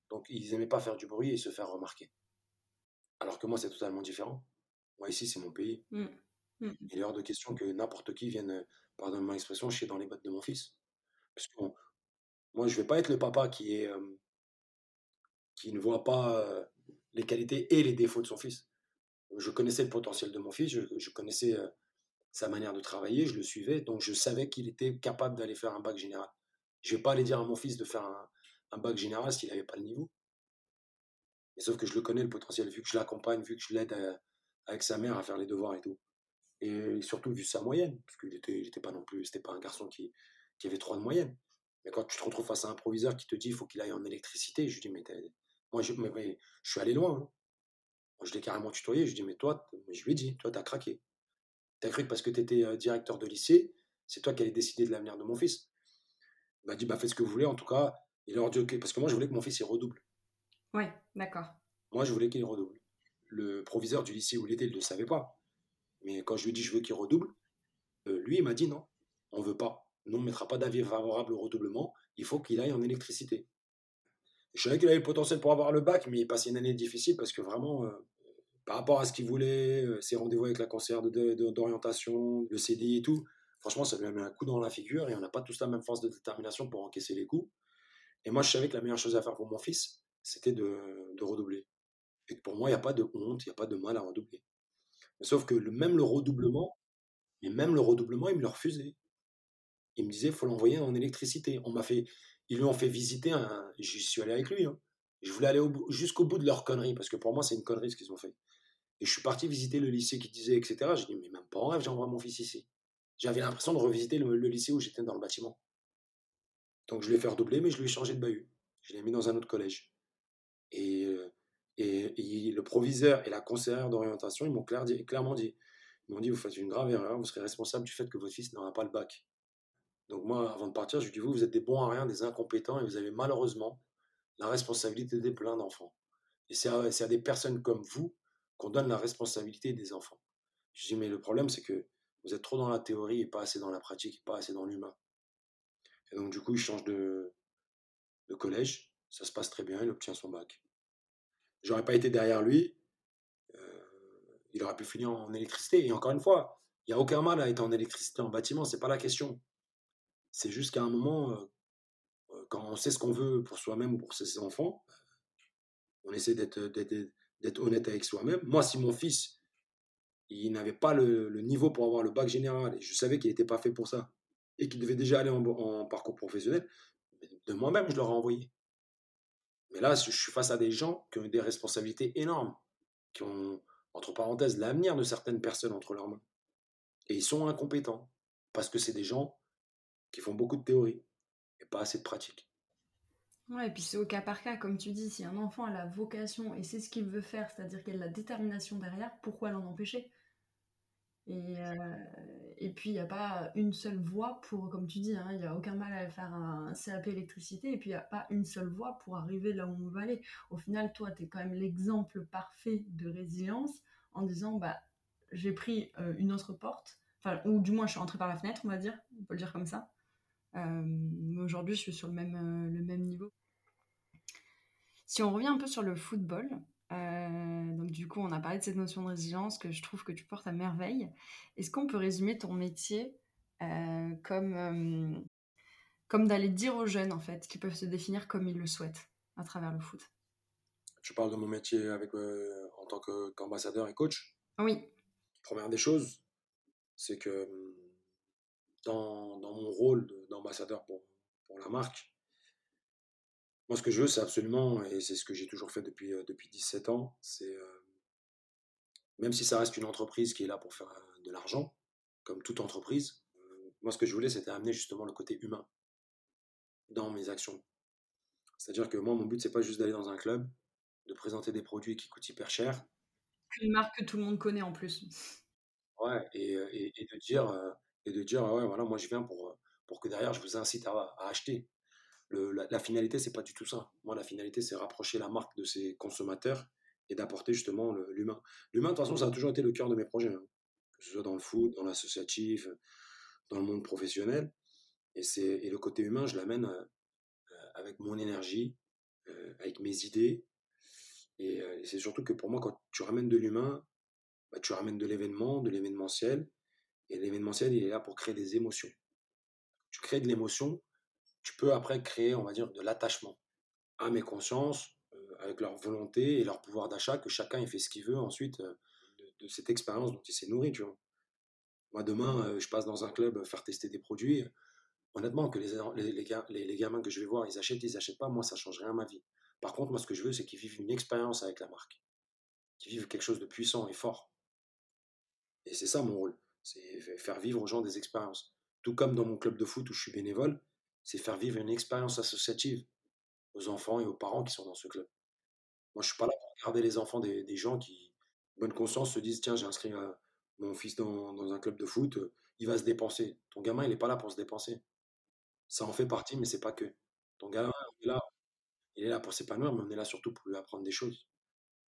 Donc, ils n'aimaient pas faire du bruit et se faire remarquer. Alors que moi, c'est totalement différent. Moi, ici, c'est mon pays. Mmh. Mmh. Il est hors de question que n'importe qui vienne, euh, pardonne ma expression, chier dans les bottes de mon fils. Parce que moi, je vais pas être le papa qui est qui ne voit pas les qualités et les défauts de son fils. Je connaissais le potentiel de mon fils, je, connaissais sa manière de travailler, je le suivais, donc je savais qu'il était capable d'aller faire un bac général. Je vais pas aller dire à mon fils de faire un, bac général s'il n'avait pas le niveau. Mais sauf que je le connais le potentiel, vu que je l'accompagne, vu que je l'aide avec sa mère à faire les devoirs et tout et surtout vu sa moyenne, parce qu'il était, il était pas non plus, c'était pas un garçon qui, avait trois de moyenne. Mais quand tu te retrouves face à un proviseur qui te dit il faut qu'il aille en électricité, je lui dis mais moi je, mais, je suis allé loin. Hein. Moi, je l'ai carrément tutoyé, je lui dis mais toi, je lui ai dit, toi t'as craqué. T'as cru que parce que tu étais euh, directeur de lycée, c'est toi qui allais décider de l'avenir de mon fils? Il m'a dit bah faites ce que vous voulez, en tout cas, il leur dit ok, parce que moi je voulais que mon fils il redouble. Ouais, d'accord. Moi je voulais qu'il redouble. Le proviseur du lycée où il était, il ne le savait pas. Mais quand je lui ai dit je veux qu'il redouble, euh, lui, il m'a dit non, on veut pas. Nous, on ne mettra pas d'avis favorable au redoublement, il faut qu'il aille en électricité. Je savais qu'il avait le potentiel pour avoir le bac, mais il passait une année difficile parce que vraiment, euh, par rapport à ce qu'il voulait, euh, ses rendez-vous avec la conseillère d'orientation, le CDI et tout, franchement, ça lui a mis un coup dans la figure et on n'a pas tous la même force de détermination pour encaisser les coups. Et moi, je savais que la meilleure chose à faire pour mon fils, c'était de, redoubler. Et pour moi, il n'y a pas de honte, il n'y a pas de mal à redoubler. Sauf que même le redoublement, et même le redoublement, il me le refusait. Il me disait, faut l'envoyer en électricité. On m'a fait, ils lui ont fait visiter un, j'y suis allé avec lui. Hein. Je voulais aller jusqu'au bout de leur connerie, parce que pour moi, c'est une connerie ce qu'ils ont fait. Et je suis parti visiter le lycée qui disait, etc. J'ai dit, mais même pas en rêve, j'envoie mon fils ici. J'avais l'impression de revisiter le, lycée où j'étais dans le bâtiment. Donc je l'ai fait redoubler, mais je lui ai changé de bahut. Je l'ai mis dans un autre collège. Et euh, et, le proviseur et la conseillère d'orientation, ils m'ont clairement dit, Ils m'ont dit, vous faites une grave erreur, vous serez responsable du fait que votre fils n'aura pas le bac. Donc moi, avant de partir, je lui dit, vous, vous êtes des bons à rien, des incompétents, et vous avez malheureusement la responsabilité des plein d'enfants. Et c'est à, des personnes comme vous qu'on donne la responsabilité des enfants. Je dis, mais le problème, c'est que vous êtes trop dans la théorie et pas assez dans la pratique, et pas assez dans l'humain. Et donc, du coup, il change de, de collège, ça se passe très bien, il obtient son bac. J'aurais pas été derrière lui, euh, il aurait pu finir en électricité. Et encore une fois, il n'y a aucun mal à être en électricité, en bâtiment, c'est pas la question. C'est juste qu'à un moment, quand on sait ce qu'on veut pour soi-même ou pour ses enfants, on essaie d'être honnête avec soi-même. Moi, si mon fils, il n'avait pas le, niveau pour avoir le bac général, et je savais qu'il n'était pas fait pour ça, et qu'il devait déjà aller en, parcours professionnel, de moi-même, je l'aurais envoyé. Mais là, je suis face à des gens qui ont des responsabilités énormes, qui ont, entre parenthèses, l'avenir de certaines personnes entre leurs mains. Et ils sont incompétents, parce que c'est des gens qui font beaucoup de théorie et pas assez de pratique. Ouais, et puis c'est au cas par cas, comme tu dis, si un enfant a la vocation et c'est ce qu'il veut faire, c'est-à-dire qu'il a la détermination derrière, pourquoi l'en empêcher? Et, euh, et puis il n'y a pas une seule voie pour, comme tu dis, hein, il n'y a aucun mal à faire un CAP électricité, et puis il n'y a pas une seule voie pour arriver là où on veut aller. Au final, toi, tu es quand même l'exemple parfait de résilience en disant, bah, j'ai pris euh, une autre porte, ou du moins je suis rentrée par la fenêtre, on va dire, on peut le dire comme ça. Euh, mais aujourd'hui, je suis sur le même, le même niveau. Si on revient un peu sur le football, euh, donc du coup, on a parlé de cette notion de résilience que je trouve que tu portes à merveille. Est-ce qu'on peut résumer ton métier euh, comme, euh, comme d'aller dire aux jeunes, en fait, qu'ils peuvent se définir comme ils le souhaitent à travers le foot? Tu parles de mon métier avec, en tant qu'ambassadeur et coach? Oui. Première des choses, c'est que dans, dans, mon rôle d'ambassadeur pour, pour la marque, moi, ce que je veux, c'est absolument, et c'est ce que j'ai toujours fait depuis, euh, depuis 17 ans, c'est, euh, même si ça reste une entreprise qui est là pour faire euh, de l'argent, comme toute entreprise, moi, ce que je voulais, c'était amener justement le côté humain dans mes actions. C'est-à-dire que moi, mon but, c'est pas juste d'aller dans un club, de présenter des produits qui coûtent hyper cher. Une marque que tout le monde connaît en plus. Ouais, et, et, de dire, de dire, ouais, voilà, moi, je viens pour, pour que derrière, je vous incite à, acheter la, finalité, c'est pas du tout ça. Moi, la finalité, c'est rapprocher la marque de ses consommateurs et d'apporter justement l'humain. L'humain, de toute façon, ça a toujours été le cœur de mes projets, hein. que ce soit dans le foot, dans l'associatif, dans le monde professionnel. Et, et le côté humain, je l'amène euh, avec mon énergie, euh, avec mes idées. Et, euh, et c'est surtout que pour moi, quand tu ramènes de l'humain, bah, tu ramènes de l'événement, de l'événementiel. Et l'événementiel, il est là pour créer des émotions. Tu crées de l'émotion, tu peux après créer, on va dire, de l'attachement à mes consciences, euh, avec leur volonté et leur pouvoir d'achat, que chacun il fait ce qu'il veut ensuite euh, de, cette expérience dont il s'est nourri. Tu vois. Moi, demain, euh, je passe dans un club faire tester des produits. Honnêtement, que les, les, les, gamins que je vais voir, ils achètent, ils achètent pas, moi, ça change rien à ma vie. Par contre, moi, ce que je veux, c'est qu'ils vivent une expérience avec la marque, qu'ils vivent quelque chose de puissant et fort. Et c'est ça mon rôle, c'est faire vivre aux gens des expériences. Tout comme dans mon club de foot où je suis bénévole, c'est faire vivre une expérience associative aux enfants et aux parents qui sont dans ce club. Moi, je suis pas là pour garder les enfants des, gens qui, bonne conscience, se disent tiens, j'ai inscrit mon fils dans, un club de foot, il va se dépenser. Ton gamin, il n'est pas là pour se dépenser. Ça en fait partie, mais c'est pas que. Ton gamin, il est là, il est là pour s'épanouir, mais on est là surtout pour lui apprendre des choses.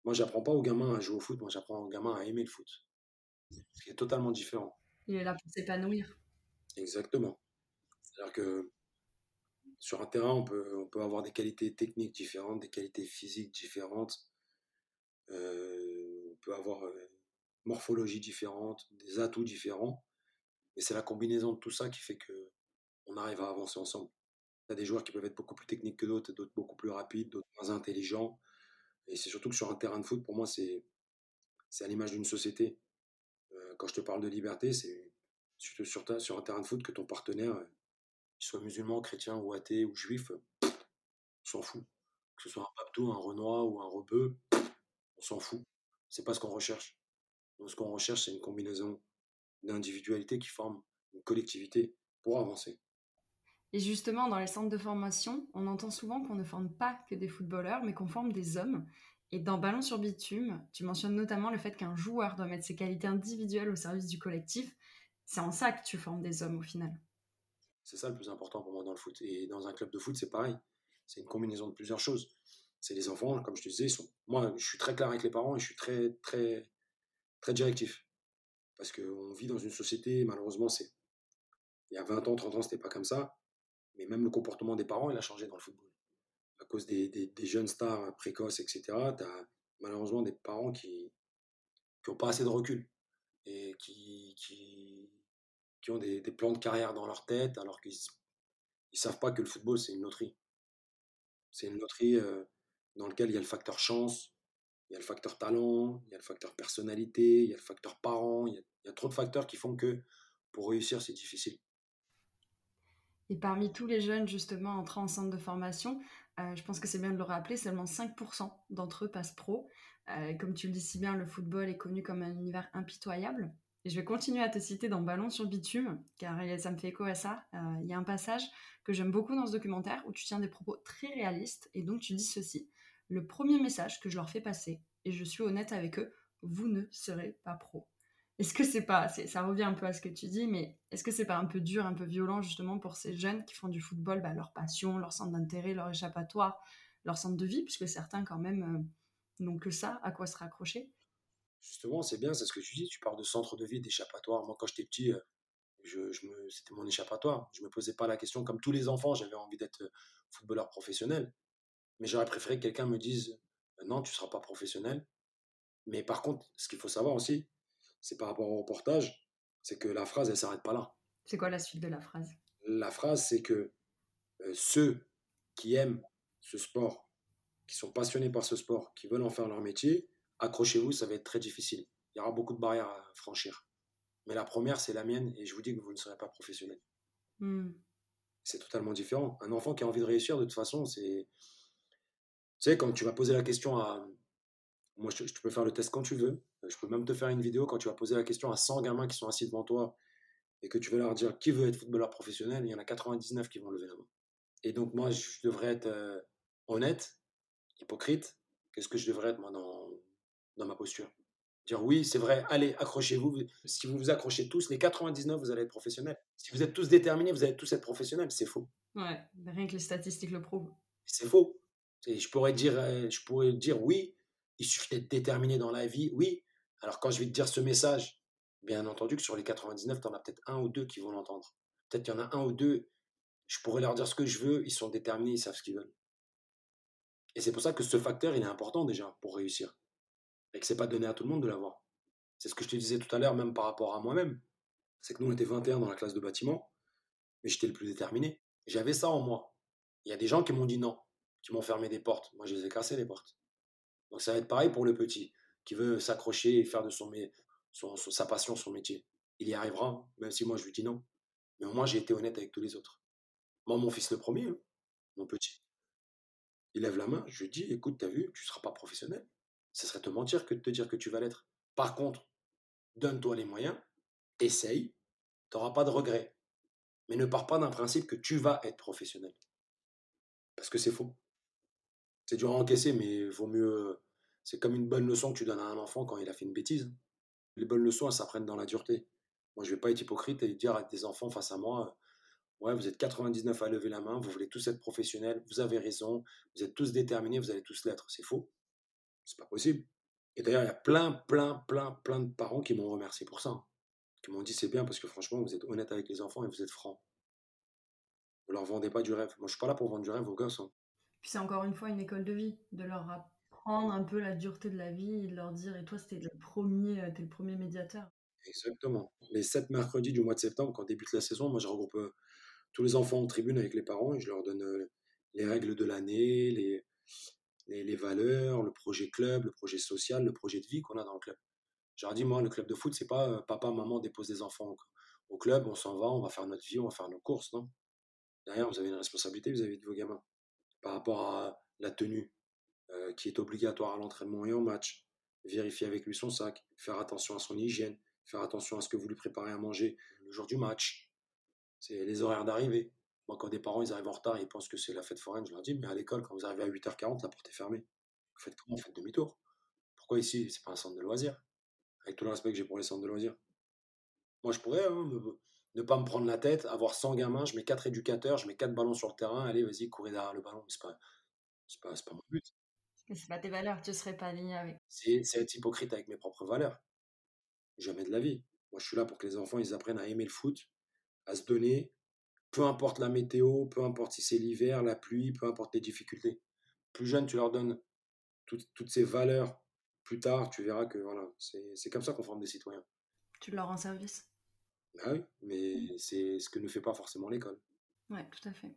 Moi, j'apprends pas au gamin à jouer au foot, moi, j'apprends au gamin à aimer le foot. Ce qui est totalement différent. Il est là pour s'épanouir. Exactement. C'est-à-dire que sur un terrain, on peut, on peut avoir des qualités techniques différentes, des qualités physiques différentes. Euh, on peut avoir une euh, morphologie différente, des atouts différents. Mais c'est la combinaison de tout ça qui fait que on arrive à avancer ensemble. Il y a des joueurs qui peuvent être beaucoup plus techniques que d'autres, d'autres beaucoup plus rapides, d'autres moins intelligents. Et c'est surtout que sur un terrain de foot, pour moi, c'est à l'image d'une société. Euh, quand je te parle de liberté, c'est sur, un terrain de foot que ton partenaire qu'il soit musulman, chrétien ou athée ou juif, on s'en fout. Que ce soit un Papto, un Renoir ou un Rebeu, on s'en fout. C'est pas ce qu'on recherche. ce qu'on recherche, c'est une combinaison d'individualités qui forment une collectivité pour avancer. Et justement, dans les centres de formation, on entend souvent qu'on ne forme pas que des footballeurs, mais qu'on forme des hommes. Et dans Ballon sur bitume, tu mentionnes notamment le fait qu'un joueur doit mettre ses qualités individuelles au service du collectif. C'est en ça que tu formes des hommes au final. C'est ça le plus important pour moi dans le foot. Et dans un club de foot, c'est pareil. C'est une combinaison de plusieurs choses. C'est les enfants, comme je te disais, moi, je suis très clair avec les parents et je suis très, très, très directif. Parce qu'on vit dans une société, malheureusement, c'est. Il y a 20 ans, 30 ans, c'était pas comme ça. Mais même le comportement des parents, il a changé dans le football à cause des, jeunes stars précoces, etc., tu as malheureusement des parents qui n'ont pas assez de recul et qui, ont des, plans de carrière dans leur tête alors qu'ils ne savent pas que le football, c'est une loterie. C'est une loterie euh, dans laquelle il y a le facteur chance, il y a le facteur talent, il y a le facteur personnalité, il y a le facteur parent, il y a trop de facteurs qui font que pour réussir, c'est difficile. Et parmi tous les jeunes justement entrant en centre de formation, euh, je pense que c'est bien de le rappeler, seulement 5% d'entre eux passent pro. Euh, comme tu le dis si bien, le football est connu comme un univers impitoyable. Et je vais continuer à te citer dans Ballon sur bitume, car ça me fait écho à ça. Euh, il y a un passage que j'aime beaucoup dans ce documentaire où tu tiens des propos très réalistes, et donc tu dis ceci. Le premier message que je leur fais passer, et je suis honnête avec eux, vous ne serez pas pro. Est-ce que c'est pas, ça revient un peu à ce que tu dis, mais est-ce que c'est pas un peu dur, un peu violent justement pour ces jeunes qui font du football bah, leur passion, leur centre d'intérêt, leur échappatoire, leur centre de vie, puisque certains quand même euh, n'ont que ça à quoi se raccrocher? Justement, c'est bien, c'est ce que tu dis, tu parles de centre de vie, d'échappatoire. Moi, quand j'étais petit, euh, je, c'était mon échappatoire. Je me posais pas la question, comme tous les enfants, j'avais envie d'être euh, footballeur professionnel. Mais j'aurais préféré que quelqu'un me dise, non, tu seras pas professionnel. Mais par contre, ce qu'il faut savoir aussi, c'est par rapport au reportage, c'est que la phrase, elle s'arrête pas là. C'est quoi la suite de la phrase? La phrase, c'est que euh, ceux qui aiment ce sport, qui sont passionnés par ce sport, qui veulent en faire leur métier, accrochez-vous, ça va être très difficile. Il y aura beaucoup de barrières à franchir. Mais la première, c'est la mienne, et je vous dis que vous ne serez pas professionnel. Hmm. C'est totalement différent. Un enfant qui a envie de réussir, de toute façon, c'est. Tu sais, quand tu vas poser la question à, moi, je, peux faire le test quand tu veux. Je peux même te faire une vidéo quand tu vas poser la question à 100 gamins qui sont assis devant toi et que tu veux leur dire qui veut être footballeur professionnel. Il y en a 99 qui vont lever la main. Et donc, moi, je devrais être euh, honnête, hypocrite. Qu'est-ce que je devrais être, moi, dans, dans ma posture? Dire oui, c'est vrai, allez, accrochez-vous. Si vous vous accrochez tous, les 99, vous allez être professionnels. Si vous êtes tous déterminés, vous allez tous être professionnels. C'est faux. Ouais, rien que les statistiques le prouvent. C'est faux. Je pourrais, dire, euh, je pourrais dire oui, il suffit d'être déterminé dans la vie, oui. Alors quand je vais te dire ce message, bien entendu que sur les 99, tu en as peut-être un ou deux qui vont l'entendre. Peut-être qu'il y en a un ou deux, je pourrais leur dire ce que je veux, ils sont déterminés, ils savent ce qu'ils veulent. Et c'est pour ça que ce facteur, il est important déjà pour réussir. Et que c'est pas donné à tout le monde de l'avoir. C'est ce que je te disais tout à l'heure, même par rapport à moi-même. C'est que nous, on était 21 dans la classe de bâtiment, mais j'étais le plus déterminé. J'avais ça en moi. Il y a des gens qui m'ont dit non, qui m'ont fermé des portes. Moi, je les ai cassées, les portes. Donc ça va être pareil pour le petit qui veut s'accrocher et faire de son, sa passion son métier. Il y arrivera, hein, même si moi je lui dis non. Mais au moins j'ai été honnête avec tous les autres. Moi, mon fils le premier, hein, mon petit, il lève la main, je lui dis, écoute, t'as vu, tu ne seras pas professionnel. Ce serait te mentir que de te dire que tu vas l'être. Par contre, donne-toi les moyens, essaye, tu n'auras pas de regrets. Mais ne pars pas d'un principe que tu vas être professionnel. Parce que c'est faux. C'est dur à encaisser, mais vaut mieux. C'est comme une bonne leçon que tu donnes à un enfant quand il a fait une bêtise. Les bonnes leçons, elles s'apprennent dans la dureté. Moi, je vais pas être hypocrite et dire à des enfants face à moi Ouais, vous êtes 99 à lever la main, vous voulez tous être professionnels, vous avez raison, vous êtes tous déterminés, vous allez tous l'être. C'est faux. C'est pas possible. Et d'ailleurs, il y a plein, plein, plein, plein de parents qui m'ont remercié pour ça. Qui m'ont dit c'est bien parce que franchement, vous êtes honnête avec les enfants et vous êtes francs. Vous leur vendez pas du rêve. Moi, je suis pas là pour vendre du rêve aux gosses. Hein. Puis c'est encore une fois une école de vie, de leur apprendre un peu la dureté de la vie de leur dire et toi c'était le premier, euh, es le premier médiateur. Exactement. Les sept mercredis du mois de septembre, quand débute la saison, moi je regroupe euh, tous les enfants en tribune avec les parents et je leur donne euh, les règles de l'année, les, les, valeurs, le projet club, le projet social, le projet de vie qu'on a dans le club. Je leur dis, moi, le club de foot, c'est pas papa, maman dépose des enfants au, club, on s'en va, on va faire notre vie, on va faire nos courses, non? Derrière, vous avez une responsabilité vis-à-vis de vos gamins par rapport à la tenue qui est obligatoire à l'entraînement et au match, vérifier avec lui son sac, faire attention à son hygiène, faire attention à ce que vous lui préparez à manger le jour du match. C'est les horaires d'arrivée. Moi, quand des parents ils arrivent en retard, ils pensent que c'est la fête foraine, je leur dis, mais à l'école, quand vous arrivez à 8h40, la porte est fermée. Vous faites comment? Vous faites demi-tour. Pourquoi ici, c'est pas un centre de loisirs Avec tout le respect que j'ai pour les centres de loisirs. Moi, je pourrais hein, ne pas me prendre la tête, avoir 100 gamins, je mets 4 éducateurs, je mets 4 ballons sur le terrain, allez, vas-y, courez derrière le ballon. C'est pas, pas, pas mon but. C'est pas tes valeurs, tu serais pas aligné avec. C'est être hypocrite avec mes propres valeurs. Jamais de la vie. Moi, je suis là pour que les enfants, ils apprennent à aimer le foot, à se donner, peu importe la météo, peu importe si c'est l'hiver, la pluie, peu importe les difficultés. Plus jeune, tu leur donnes toutes ces valeurs. Plus tard, tu verras que voilà, c'est comme ça qu'on forme des citoyens. Tu leur rends service. Bah oui, mais c'est ce que ne fait pas forcément l'école. Ouais, tout à fait.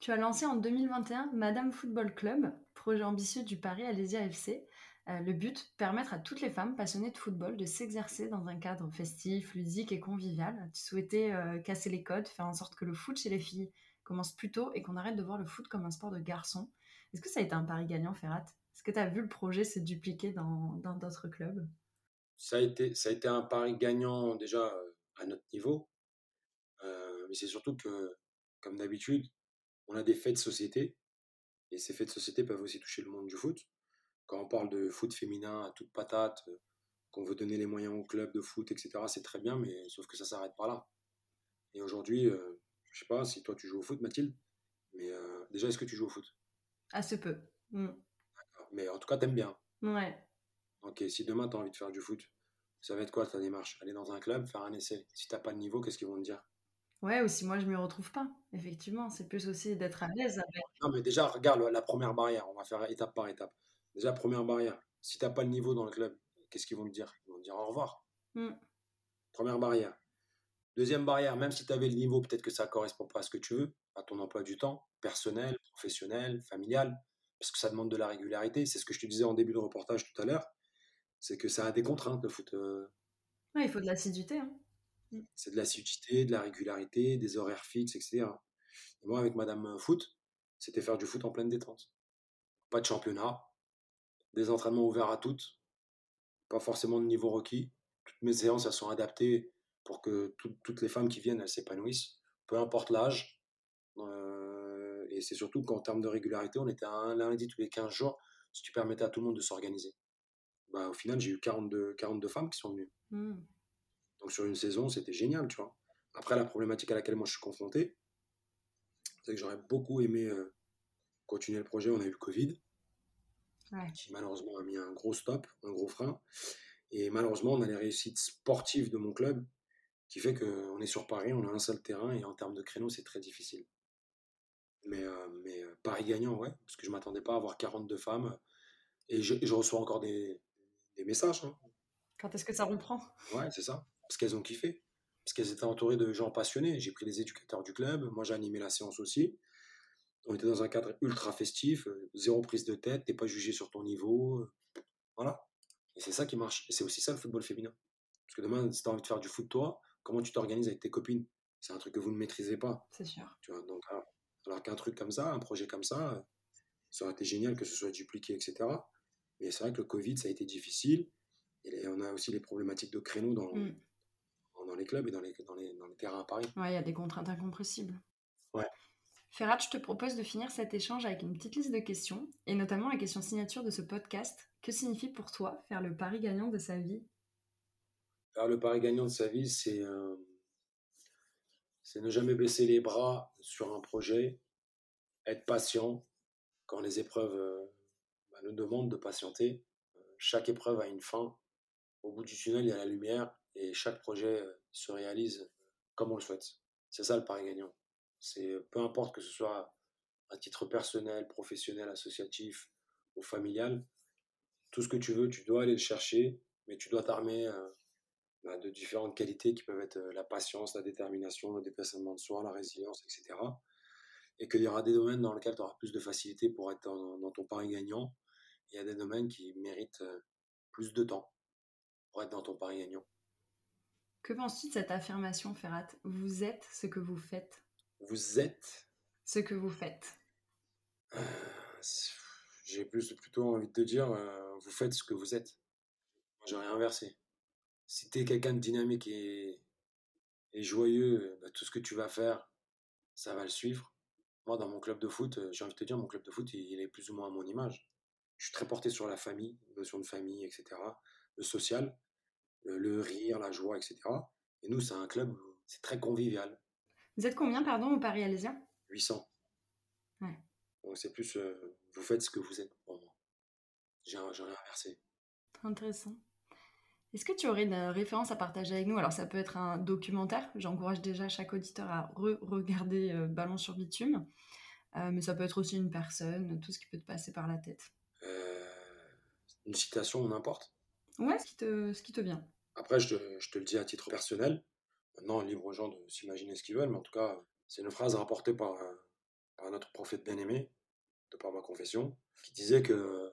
Tu as lancé en 2021 Madame Football Club, projet ambitieux du Paris Alésia FC. Euh, le but, permettre à toutes les femmes passionnées de football de s'exercer dans un cadre festif, ludique et convivial. Tu souhaitais euh, casser les codes, faire en sorte que le foot chez les filles commence plus tôt et qu'on arrête de voir le foot comme un sport de garçon. Est-ce que ça a été un pari gagnant, Ferrat Est-ce que tu as vu le projet se dupliquer dans d'autres clubs? Ça a, été, ça a été un pari gagnant déjà euh, à notre niveau, mais c'est surtout que, comme d'habitude, on a des faits de société, et ces faits de société peuvent aussi toucher le monde du foot quand on parle de foot féminin à toute patate, euh, qu'on veut donner les moyens au club de foot, etc., c'est très bien, mais sauf que ça s'arrête pas là. Et aujourd'hui, je euh, je sais pas si toi tu joues au foot, Mathilde, mais euh, déjà, est-ce que tu joues au foot? Assez peu. Mm. Mais en tout cas, t'aimes bien. Ouais. Ok, si demain tu as envie de faire du foot, ça va être quoi ta démarche? Aller dans un club, faire un essai? Si t'as pas de niveau, qu'est-ce qu'ils vont te dire? Ouais, ou si moi je m'y retrouve pas, effectivement. C'est plus aussi d'être à l'aise avec. Non, mais déjà, regarde la première barrière. On va faire étape par étape. Déjà, première barrière. Si tu n'as pas le niveau dans le club, qu'est-ce qu'ils vont te dire? Ils vont te dire au revoir. Mm. Première barrière. Deuxième barrière, même si tu avais le niveau, peut-être que ça ne correspond pas à ce que tu veux, à ton emploi du temps, personnel, professionnel, familial, parce que ça demande de la régularité. C'est ce que je te disais en début de reportage tout à l'heure. C'est que ça a des contraintes, le foot. Euh. il faut de l'assiduité. Hein. Mm. C'est de l'assiduité, de la régularité, des horaires fixes, etc. moi, avec Madame Foot, c'était faire du foot en pleine détente. Pas de championnat, des entraînements ouverts à toutes, pas forcément de niveau requis. Toutes mes séances, elles sont adaptées pour que toutes les femmes qui viennent, elles s'épanouissent, peu importe l'âge. Euh, et c'est surtout qu'en termes de régularité, on était à un lundi tous les 15 jours, ce qui permettait à tout le monde de s'organiser. Bah, au final, j'ai eu 42, 42 femmes qui sont venues. Mmh. Donc sur une saison, c'était génial, tu vois. Après, la problématique à laquelle moi je suis confronté, c'est que j'aurais beaucoup aimé euh, continuer le projet. On a eu le Covid qui malheureusement a mis un gros stop, un gros frein. Et malheureusement, on a les réussites sportives de mon club qui fait qu'on est sur Paris, on a un seul terrain et en termes de créneau, c'est très difficile. Mais, euh, mais euh, Paris gagnant, ouais, parce que je ne m'attendais pas à avoir 42 femmes. Et je, reçois encore des, des messages. Hein. Quand est-ce que ça reprend? Ouais, c'est ça. Parce qu'elles ont kiffé. Parce qu'elles étaient entourées de gens passionnés. J'ai pris les éducateurs du club. Moi, j'ai animé la séance aussi. On était dans un cadre ultra festif, euh, zéro prise de tête, t'es pas jugé sur ton niveau. Euh, voilà. Et c'est ça qui marche. Et c'est aussi ça le football féminin. Parce que demain, si tu as envie de faire du foot toi, comment tu t'organises avec tes copines? C'est un truc que vous ne maîtrisez pas. C'est sûr. Tu vois, donc, alors, qu'un truc comme ça, un projet comme ça, euh, ça aurait été génial que ce soit dupliqué, etc. Mais c'est vrai que le Covid, ça a été difficile. Et on a aussi les problématiques de créneaux dans, mm. dans les clubs et dans les, dans les, dans les terrains à Paris. Ouais, il y a des contraintes incompressibles. Ouais. Ferrat, je te propose de finir cet échange avec une petite liste de questions, et notamment la question signature de ce podcast. Que signifie pour toi faire le pari gagnant de sa vie? Faire le pari gagnant de sa vie, c'est euh, ne jamais baisser les bras sur un projet, être patient quand les épreuves euh, nous demandent de patienter. Euh, chaque épreuve a une fin. Au bout du tunnel, il y a la lumière, et chaque projet se réalise comme on le souhaite. C'est ça le pari gagnant. C'est peu importe que ce soit à titre personnel, professionnel, associatif ou familial, tout ce que tu veux, tu dois aller le chercher, mais tu dois t'armer euh, bah, de différentes qualités qui peuvent être euh, la patience, la détermination, le déplacement de soi, la résilience, etc. Et qu'il y aura des domaines dans lesquels tu auras plus de facilité pour être dans, ton pari gagnant. Il y a des domaines qui méritent plus de temps pour être dans ton pari gagnant. Que penses-tu de cette affirmation, Ferrat Vous êtes ce que vous faites vous êtes ce que vous faites. Euh, j'ai plus plutôt envie de te dire, euh, vous faites ce que vous êtes. J'aurais inversé. Si tu es quelqu'un de dynamique et, joyeux, bah, tout ce que tu vas faire, ça va le suivre. Moi, dans mon club de foot, j'ai envie de te dire, mon club de foot, il, est plus ou moins à mon image. Je suis très porté sur la famille, notion de famille, etc. Le social, le, rire, la joie, etc. Et nous, c'est un club, c'est très convivial. Vous êtes combien, pardon, au Paris Alésien? 800. Ouais. Donc c'est plus, euh, vous faites ce que vous êtes pour moi. J'ai inversé. Intéressant. Est-ce que tu aurais une référence à partager avec nous? Alors ça peut être un documentaire, j'encourage déjà chaque auditeur à re-regarder euh, Ballon sur bitume, euh, mais ça peut être aussi une personne, tout ce qui peut te passer par la tête. Une citation, n'importe Ouais, ce qui te, ce qui te vient. Après, je te, je te, le dis à titre personnel. Maintenant, libre aux gens de s'imaginer ce qu'ils veulent, mais en tout cas, c'est une phrase rapportée par, par notre prophète bien-aimé, de par ma confession, qui disait que euh,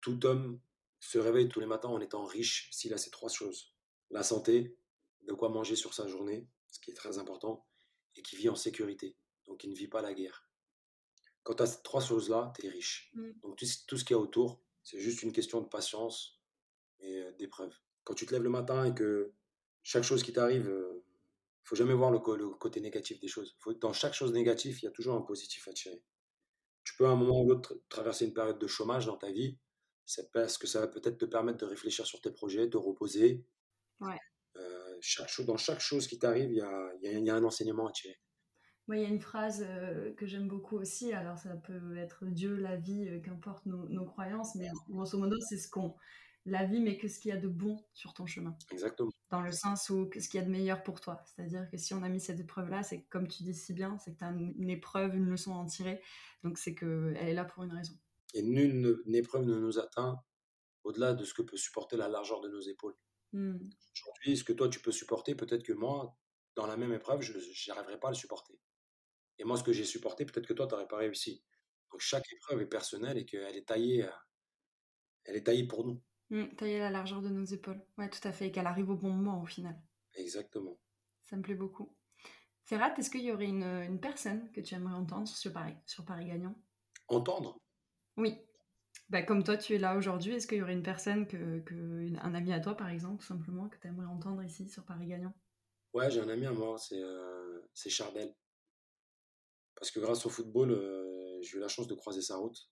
tout homme se réveille tous les matins en étant riche s'il a ces trois choses. La santé, de quoi manger sur sa journée, ce qui est très important, et qui vit en sécurité, donc il ne vit pas la guerre. Quand tu as ces trois choses-là, tu es riche. Mmh. Donc tout, tout ce qu'il y a autour, c'est juste une question de patience, et d'épreuve. Quand tu te lèves le matin et que chaque chose qui t'arrive, il euh, faut jamais voir le, côté négatif des choses. Faut, dans chaque chose négative, il y a toujours un positif à tirer. Tu peux à un moment ou l'autre traverser une période de chômage dans ta vie, c'est parce que ça va peut-être te permettre de réfléchir sur tes projets, de reposer. Ouais. Euh, chaque dans chaque chose qui t'arrive, il y a, y a, un enseignement à tirer. Moi, il y a une phrase que j'aime beaucoup aussi. Alors, ça peut être Dieu, la vie, qu'importe nos, nos, croyances, mais grosso modo, c'est ce qu'on la vie, mais que ce qu'il y a de bon sur ton chemin. Exactement. Dans le sens où que ce qu'il y a de meilleur pour toi. C'est-à-dire que si on a mis cette épreuve-là, c'est comme tu dis si bien, c'est que tu as une épreuve, une leçon à en tirer. Donc c'est qu'elle est là pour une raison. Et nulle épreuve ne nous atteint au-delà de ce que peut supporter la largeur de nos épaules. Hmm. Aujourd'hui, ce que toi tu peux supporter, peut-être que moi, dans la même épreuve, je n'arriverai pas à le supporter. Et moi, ce que j'ai supporté, peut-être que toi, tu n'aurais pas réussi. Donc chaque épreuve est personnelle et qu'elle est taillée, elle est taillée pour nous. Mmh, tailler la largeur de nos épaules. Ouais, tout à fait. Et qu'elle arrive au bon moment au final. Exactement. Ça me plaît beaucoup. Ferrat, est-ce qu'il y aurait une, une, personne que tu aimerais entendre sur Paris, sur Paris Gagnant Entendre? Oui. Bah, comme toi, tu es là aujourd'hui, est-ce qu'il y aurait une personne, que, que, un ami à toi par exemple, tout simplement, que tu aimerais entendre ici sur Paris Gagnant Ouais, j'ai un ami à moi, c'est euh, Chardel. Parce que grâce au football, euh, j'ai eu la chance de croiser sa route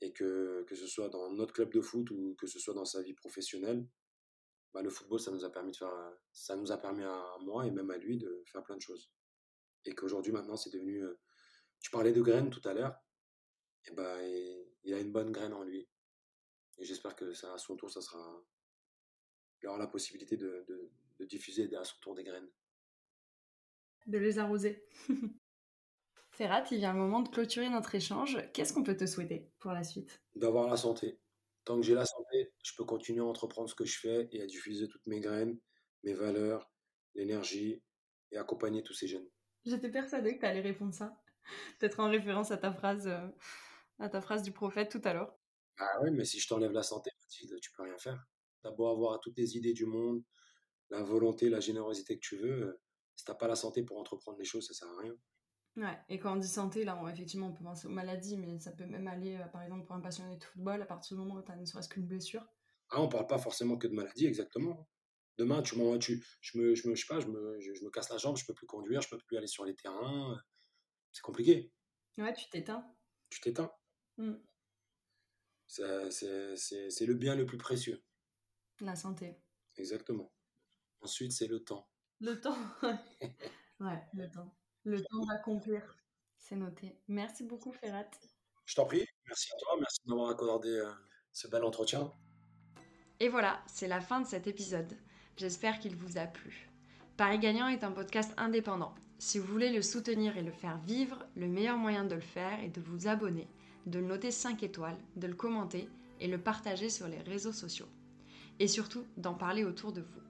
et que, que ce soit dans notre club de foot ou que ce soit dans sa vie professionnelle, bah, le football, ça nous a permis de faire, ça nous a permis à moi et même à lui de faire plein de choses. Et qu'aujourd'hui, maintenant, c'est devenu. Euh, tu parlais de graines tout à l'heure, et bah, il a une bonne graine en lui. Et j'espère que ça, à son tour, ça sera. Il aura la possibilité de diffuser à son tour des graines. De les arroser. Ferrat, il vient le moment de clôturer notre échange. Qu'est-ce qu'on peut te souhaiter pour la suite? D'avoir la santé. Tant que j'ai la santé, je peux continuer à entreprendre ce que je fais et à diffuser toutes mes graines, mes valeurs, l'énergie et accompagner tous ces jeunes. J'étais persuadée que tu allais répondre ça. Peut-être en référence à ta phrase, euh, à ta phrase du prophète tout à l'heure. Ah oui, mais si je t'enlève la santé, Mathilde, tu peux rien faire. T'as beau avoir toutes les idées du monde, la volonté, la générosité que tu veux, euh, si t'as pas la santé pour entreprendre les choses, ça sert à rien. Ouais, et quand on dit santé, là, on, effectivement, on peut penser aux maladies, mais ça peut même aller, euh, par exemple, pour un passionné de football, à partir du moment où tu as ne serait-ce qu'une blessure. Ah, on parle pas forcément que de maladie, exactement. Demain, tu, tu, je, me, je, me, je, sais pas, je, me, je, me casse la jambe, je peux plus conduire, je peux plus aller sur les terrains. C'est compliqué. Ouais, tu t'éteins. Tu t'éteins. Mmh. C'est le bien le plus précieux. La santé. Exactement. Ensuite, c'est le temps. Le temps, ouais, le temps. Le temps d'accomplir. C'est noté. Merci beaucoup, Ferrat. Je t'en prie. Merci à toi. Merci de m'avoir accordé euh, ce bel entretien. Et voilà, c'est la fin de cet épisode. J'espère qu'il vous a plu. Paris Gagnant est un podcast indépendant. Si vous voulez le soutenir et le faire vivre, le meilleur moyen de le faire est de vous abonner, de le noter 5 étoiles, de le commenter et le partager sur les réseaux sociaux. Et surtout, d'en parler autour de vous.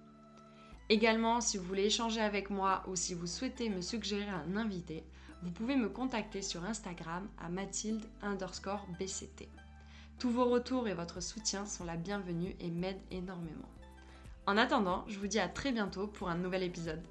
Également, si vous voulez échanger avec moi ou si vous souhaitez me suggérer un invité, vous pouvez me contacter sur Instagram à mathilde underscore bct. Tous vos retours et votre soutien sont la bienvenue et m'aident énormément. En attendant, je vous dis à très bientôt pour un nouvel épisode.